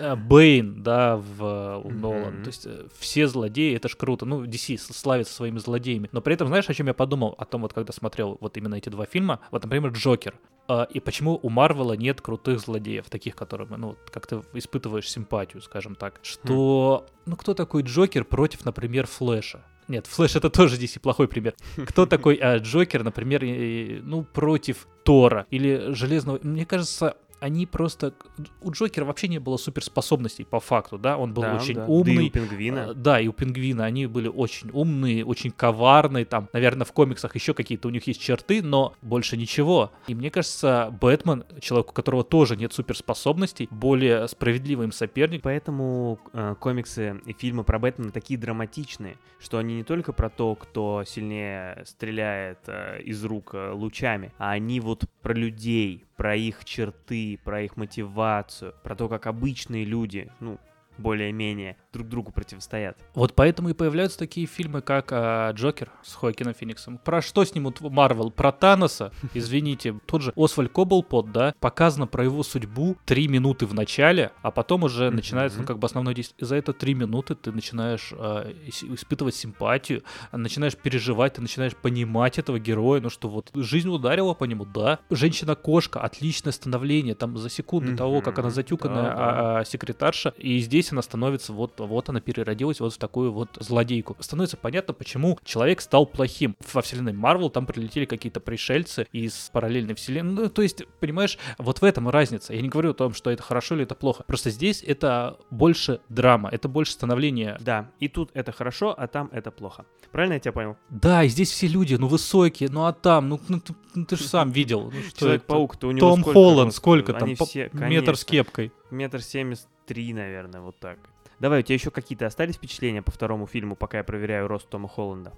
[SPEAKER 2] а, Бэйн, да, в у Нолан. То есть э, все злодеи, это ж круто. Ну, DC славится своими злодеями. Но при этом, знаешь, о чем я подумал? О том, вот когда смотрел вот именно эти два фильма. Вот, например, Джокер. А, и почему у Марвела нет крутых злодеев, таких, которым, ну, как ты испытываешь симпатию, скажем так. Что, ну, кто такой Джокер против, например, Флэша? Нет, Флэш это тоже DC плохой пример. Кто такой а, Джокер, например, и, ну, против Тора или Железного... Мне кажется, они просто... У Джокера вообще не было суперспособностей по факту, да? Он был
[SPEAKER 1] Да,
[SPEAKER 2] очень
[SPEAKER 1] да.
[SPEAKER 2] умный.
[SPEAKER 1] Да и у Пингвина.
[SPEAKER 2] Э, Да, и у Пингвина они были очень умные, очень коварные. Там, наверное, в комиксах еще какие-то у них есть черты, но больше ничего. И мне кажется, Бэтмен, человек, у которого тоже нет суперспособностей, более справедливый им соперник.
[SPEAKER 1] Поэтому э, комиксы и фильмы про Бэтмена такие драматичные, что они не только про то, кто сильнее стреляет э, из рук э, лучами, а они вот про людей, про их черты, про их мотивацию, про то, как обычные люди, ну, более-менее, друг другу противостоят.
[SPEAKER 2] Вот поэтому и появляются такие фильмы, как а, Джокер с Хоакином Фениксом. Про что снимут Марвел? Про Таноса, извините, тот же Освальд Коблпот, да, показано про его судьбу три минуты в начале, а потом уже начинается, ну, как бы основное действие. И за это три минуты ты начинаешь а, ис- испытывать симпатию, начинаешь переживать, ты начинаешь понимать этого героя, ну что вот жизнь ударила по нему, да. Женщина-кошка, отличное становление, там за секунду до того, как она затюканная а, а, секретарша, и здесь она становится вот, вот она переродилась вот в такую вот злодейку. Становится понятно, почему человек стал плохим. Во вселенной Марвел там прилетели какие-то пришельцы из параллельной вселенной. Ну, то есть, понимаешь, вот в этом разница. Я не говорю о том, что это хорошо или это плохо. Просто здесь это больше драма, это больше становление
[SPEAKER 1] Да, и тут это хорошо, а там это плохо. Правильно я тебя понял?
[SPEAKER 2] Да, и здесь все люди, ну, высокие, ну, а там, ну, ну, ты, ну, ты же сам видел. Ну, что это?
[SPEAKER 1] Человек-паук-то у него
[SPEAKER 2] Том
[SPEAKER 1] сколько
[SPEAKER 2] Холланд, сколько там?
[SPEAKER 1] Они все,
[SPEAKER 2] метр с
[SPEAKER 1] конечно.
[SPEAKER 2] кепкой.
[SPEAKER 1] Метр семьдесят три, наверное, вот так. Давай, у тебя еще какие-то остались впечатления по второму фильму, пока я проверяю рост Тома Холланда?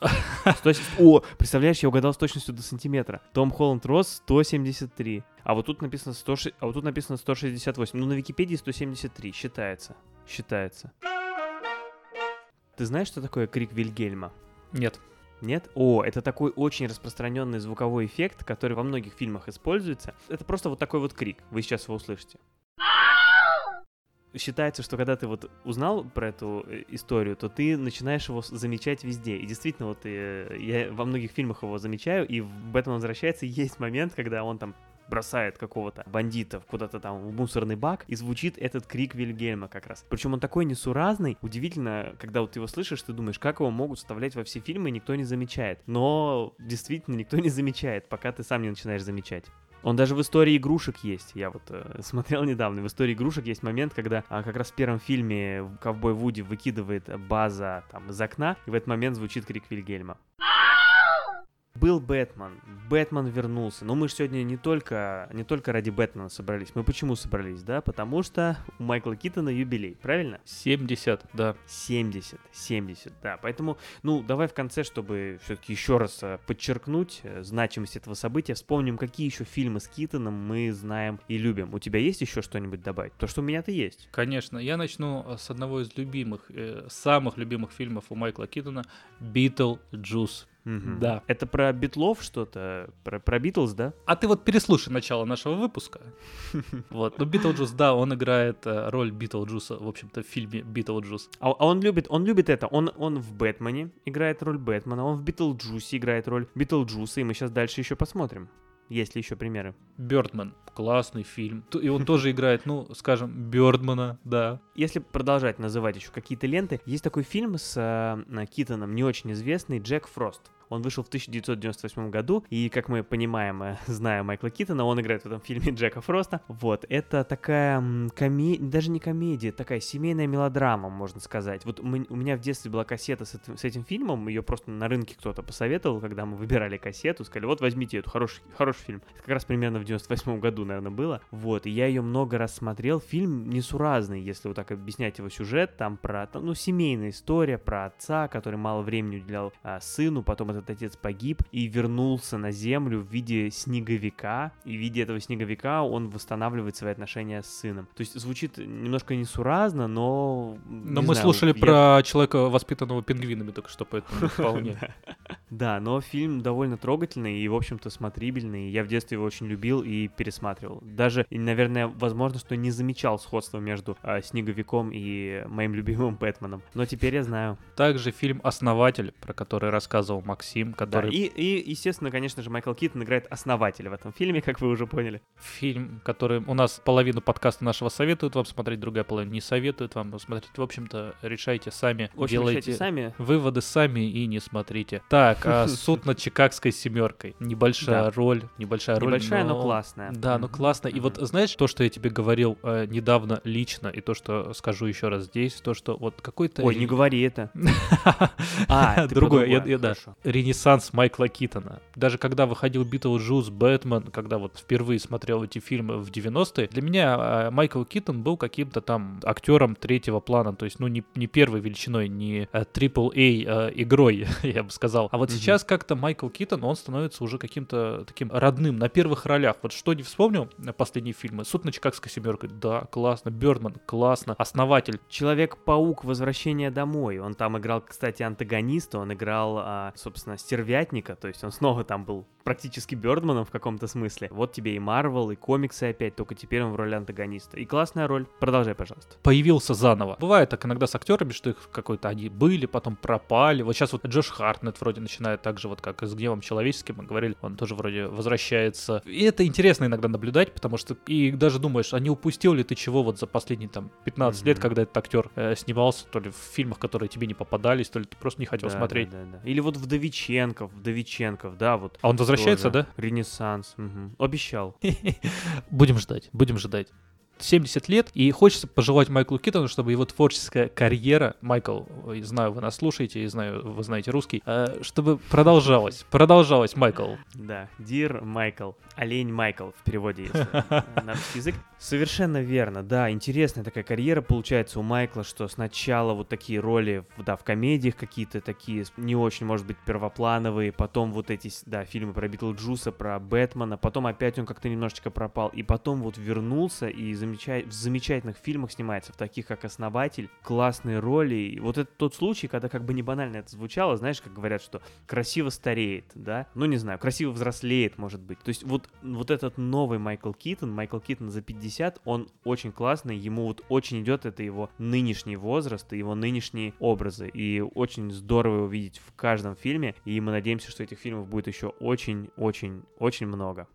[SPEAKER 1] 100 О, представляешь, я угадал с точностью до сантиметра. Том Холланд рос 173. А вот тут написано 100, а вот тут написано 168. Ну, на Википедии 173. Считается. Считается. Ты знаешь, что такое крик Вильгельма?
[SPEAKER 2] Нет.
[SPEAKER 1] Нет? О, это такой очень распространенный звуковой эффект, который во многих фильмах используется. Это просто вот такой вот крик. Вы сейчас его услышите. Считается, что когда ты вот узнал про эту э, историю, то ты начинаешь его замечать везде. И действительно, вот э, я во многих фильмах его замечаю, и в «Бэтмен возвращается» есть момент, когда он там бросает какого-то бандита куда-то там в мусорный бак, и звучит этот крик Вильгельма как раз. Причем он такой несуразный, удивительно, когда вот его слышишь, ты думаешь, как его могут вставлять во все фильмы, и никто не замечает. Но действительно никто не замечает, пока ты сам не начинаешь замечать. Он даже в истории игрушек есть. Я вот э, смотрел недавно. В истории игрушек есть момент, когда а, как раз в первом фильме ковбой Вуди выкидывает база там из окна, и в этот момент звучит крик Вильгельма. Был Бэтмен, Бэтмен вернулся. Но мы же сегодня не только, не только ради Бэтмена собрались. Мы почему собрались, да? Потому что у Майкла Китона юбилей, правильно?
[SPEAKER 2] 70, да.
[SPEAKER 1] 70, 70, да. Поэтому, ну, давай в конце, чтобы все-таки еще раз э, подчеркнуть э, значимость этого события, вспомним, какие еще фильмы с Китоном мы знаем и любим. У тебя есть еще что-нибудь добавить? То, что у меня-то есть.
[SPEAKER 2] Конечно, я начну э, с одного из любимых, э, самых любимых фильмов у Майкла Китона «Битл Джус».
[SPEAKER 1] Мгм.
[SPEAKER 2] Да.
[SPEAKER 1] Это про Битлов что-то? Про, про Битлз, да?
[SPEAKER 2] А ты вот переслушай начало нашего выпуска. Вот, ну Битлджус, да, он играет э, роль Битлджуса, в общем-то, в фильме Битлджус.
[SPEAKER 1] А, а он любит, он любит это. Он, он в Бэтмене играет роль Бэтмена, он в Битлджусе играет роль Битлджуса, и мы сейчас дальше еще посмотрим. Есть ли еще примеры?
[SPEAKER 2] Бёрдман. Классный фильм. И он тоже играет, ну, скажем, Бёрдмана, да.
[SPEAKER 1] Если продолжать называть еще какие-то ленты, есть такой фильм с э, Китоном, не очень известный, Джек Фрост. Он вышел в 1998 году, и, как мы понимаем, э, зная Майкла Китона, он играет в этом фильме Джека Фроста. Вот, это такая комедия, даже не комедия, такая семейная мелодрама, можно сказать. Вот у меня в детстве была кассета с этим, с этим фильмом, ее просто на рынке кто-то посоветовал, когда мы выбирали кассету, сказали, вот возьмите эту, хороший, хороший фильм. Это как раз примерно в 98 году, наверное, было. Вот, и я ее много раз смотрел. Фильм несуразный, если вот так объяснять его сюжет, там про, ну, семейная история про отца, который мало времени уделял а, сыну, потом этот отец погиб и вернулся на землю в виде снеговика, и в виде этого снеговика он восстанавливает свои отношения с сыном. То есть звучит немножко несуразно, но...
[SPEAKER 2] Но мы
[SPEAKER 1] знаю,
[SPEAKER 2] слушали
[SPEAKER 1] я-
[SPEAKER 2] про человека, воспитанного пингвинами только что, поэтому вполне.
[SPEAKER 1] Да, но фильм довольно трогательный и, в общем-то, смотрибельный. Я в детстве его очень любил и пересматривал. Даже, наверное, возможно, что не замечал сходства между а, Снеговиком и моим любимым Бэтменом. Но теперь я знаю.
[SPEAKER 2] Также фильм «Основатель», про который рассказывал Максим,
[SPEAKER 1] Да,
[SPEAKER 2] который...
[SPEAKER 1] и, и, естественно, конечно же, Майкл Киттон играет основателя в этом фильме, как вы уже поняли.
[SPEAKER 2] Фильм, который у нас половину подкаста нашего советует вам смотреть, другая половина не советует вам смотреть. В общем-то, решайте сами,
[SPEAKER 1] общем,
[SPEAKER 2] делайте
[SPEAKER 1] сами.
[SPEAKER 2] выводы сами и не смотрите. Так, а суд над Чикагской семеркой. Небольшая
[SPEAKER 1] Да.
[SPEAKER 2] роль, небольшая роль.
[SPEAKER 1] Небольшая, но классная.
[SPEAKER 2] Да,
[SPEAKER 1] Мгм.
[SPEAKER 2] классно. И вот знаешь, то, что я тебе говорил э, недавно лично, и то, что скажу еще раз здесь, то, что вот какой-то...
[SPEAKER 1] Ой, не говори это. А,
[SPEAKER 2] другое, я- да. Ренессанс Майкла Китона. Даже когда выходил Битлджус, Бэтмен, когда вот впервые смотрел эти фильмы в 90-е, для меня э, Майкл Китон был каким-то там актером третьего плана, то есть, ну, не, не первой величиной, не э, AAA э, игрой, я бы сказал. А вот
[SPEAKER 1] Мгм.
[SPEAKER 2] сейчас как-то Майкл Китон, он становится уже каким-то таким родным, на первых ролях. Вот что не вспомнил э, последние фильмы? «Суд на Чикагской семерке», да, классно. Бёрдман, классно. «Основатель»,
[SPEAKER 1] Человек-паук. Возвращение домой. Он там играл, кстати, антагониста. Он играл, а, собственно, стервятника. То есть он снова там был практически Бёрдманом в каком-то смысле. Вот тебе и Марвел, и комиксы опять, только теперь он в роли антагониста. И классная роль. Продолжай, пожалуйста.
[SPEAKER 2] появился заново. Бывает так иногда с актерами, что их какой-то они были, потом пропали. Вот сейчас вот Джош Хартнет вроде начинает так же, вот как и с гневом человеческим, мы говорили, он тоже вроде возвращается. И это интересно иногда наблюдать, потому что и даже думаешь, а не упустил ли ты чего вот за последние там 15 лет,
[SPEAKER 1] Мгм.
[SPEAKER 2] когда этот актер э, снимался, то ли в фильмах, которые тебе не попадались, то ли ты просто не хотел
[SPEAKER 1] Да,
[SPEAKER 2] смотреть.
[SPEAKER 1] да, да, да. Или вот Вдовиченков, Вдовиченков, да, вот.
[SPEAKER 2] А он возвращается,
[SPEAKER 1] тоже.
[SPEAKER 2] да?
[SPEAKER 1] Ренессанс. мгм. Обещал.
[SPEAKER 2] Будем ждать, будем ждать. 70 лет, и хочется пожелать Майклу Китону, чтобы его творческая карьера, Майкл, ой, знаю, вы нас слушаете, и знаю, вы знаете русский, э, чтобы продолжалась, продолжалась, Майкл.
[SPEAKER 1] Да, Dear Майкл. Олень Майкл в переводе, если на русский язык. Совершенно верно, да, интересная такая карьера получается у Майкла, что сначала вот такие роли, да, в комедиях какие-то такие, не очень, может быть, первоплановые, потом вот эти, да, фильмы про Битлджуса, про Бэтмена, потом опять он как-то немножечко пропал, и потом вот вернулся и замечай- в замечательных фильмах снимается, в таких как «Основатель», классные роли, и вот это тот случай, когда как бы не банально это звучало, знаешь, как говорят, что красиво стареет, да, ну не знаю, красиво взрослеет, может быть. То есть вот, вот этот новый Майкл Китон, Майкл Китон за 50, он очень классный, ему вот очень идет это его нынешний возраст и его нынешние образы, и очень здорово его видеть в каждом фильме, и мы надеемся, что этих фильмов будет еще очень-очень-очень много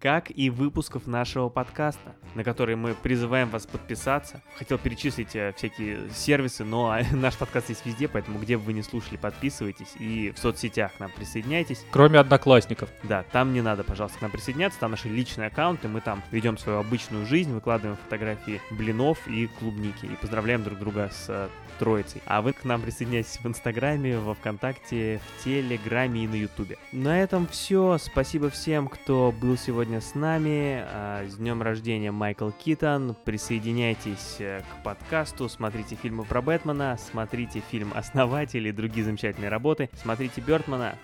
[SPEAKER 1] как и выпусков нашего подкаста, на которые мы призываем вас подписаться. Хотел перечислить э, всякие сервисы, но наш подкаст есть везде, поэтому где бы вы не слушали, подписывайтесь и в соцсетях к нам присоединяйтесь.
[SPEAKER 2] Кроме одноклассников.
[SPEAKER 1] Да, там не надо, пожалуйста, к нам присоединяться, там наши личные аккаунты, мы там ведем свою обычную жизнь, выкладываем фотографии блинов и клубники и поздравляем друг друга с э, Троицей. А вы к нам присоединяйтесь в Инстаграме, во Вконтакте, в Телеграме и на Ютубе. На этом все. Спасибо всем, кто был сегодня с нами. А, С днем рождения, Майкл Китон. Присоединяйтесь э, к подкасту, смотрите фильмы про Бэтмена, смотрите фильм «Основатель» и другие замечательные работы, смотрите Бёртмана.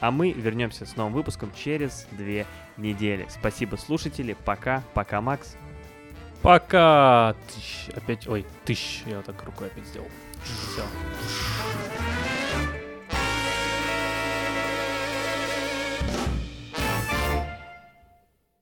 [SPEAKER 1] А мы вернемся с новым выпуском через две недели. Спасибо, слушатели. Пока. Пока, Макс.
[SPEAKER 2] Пока! Тыщ, опять, ой, тыщ, я так рукой опять сделал. Все.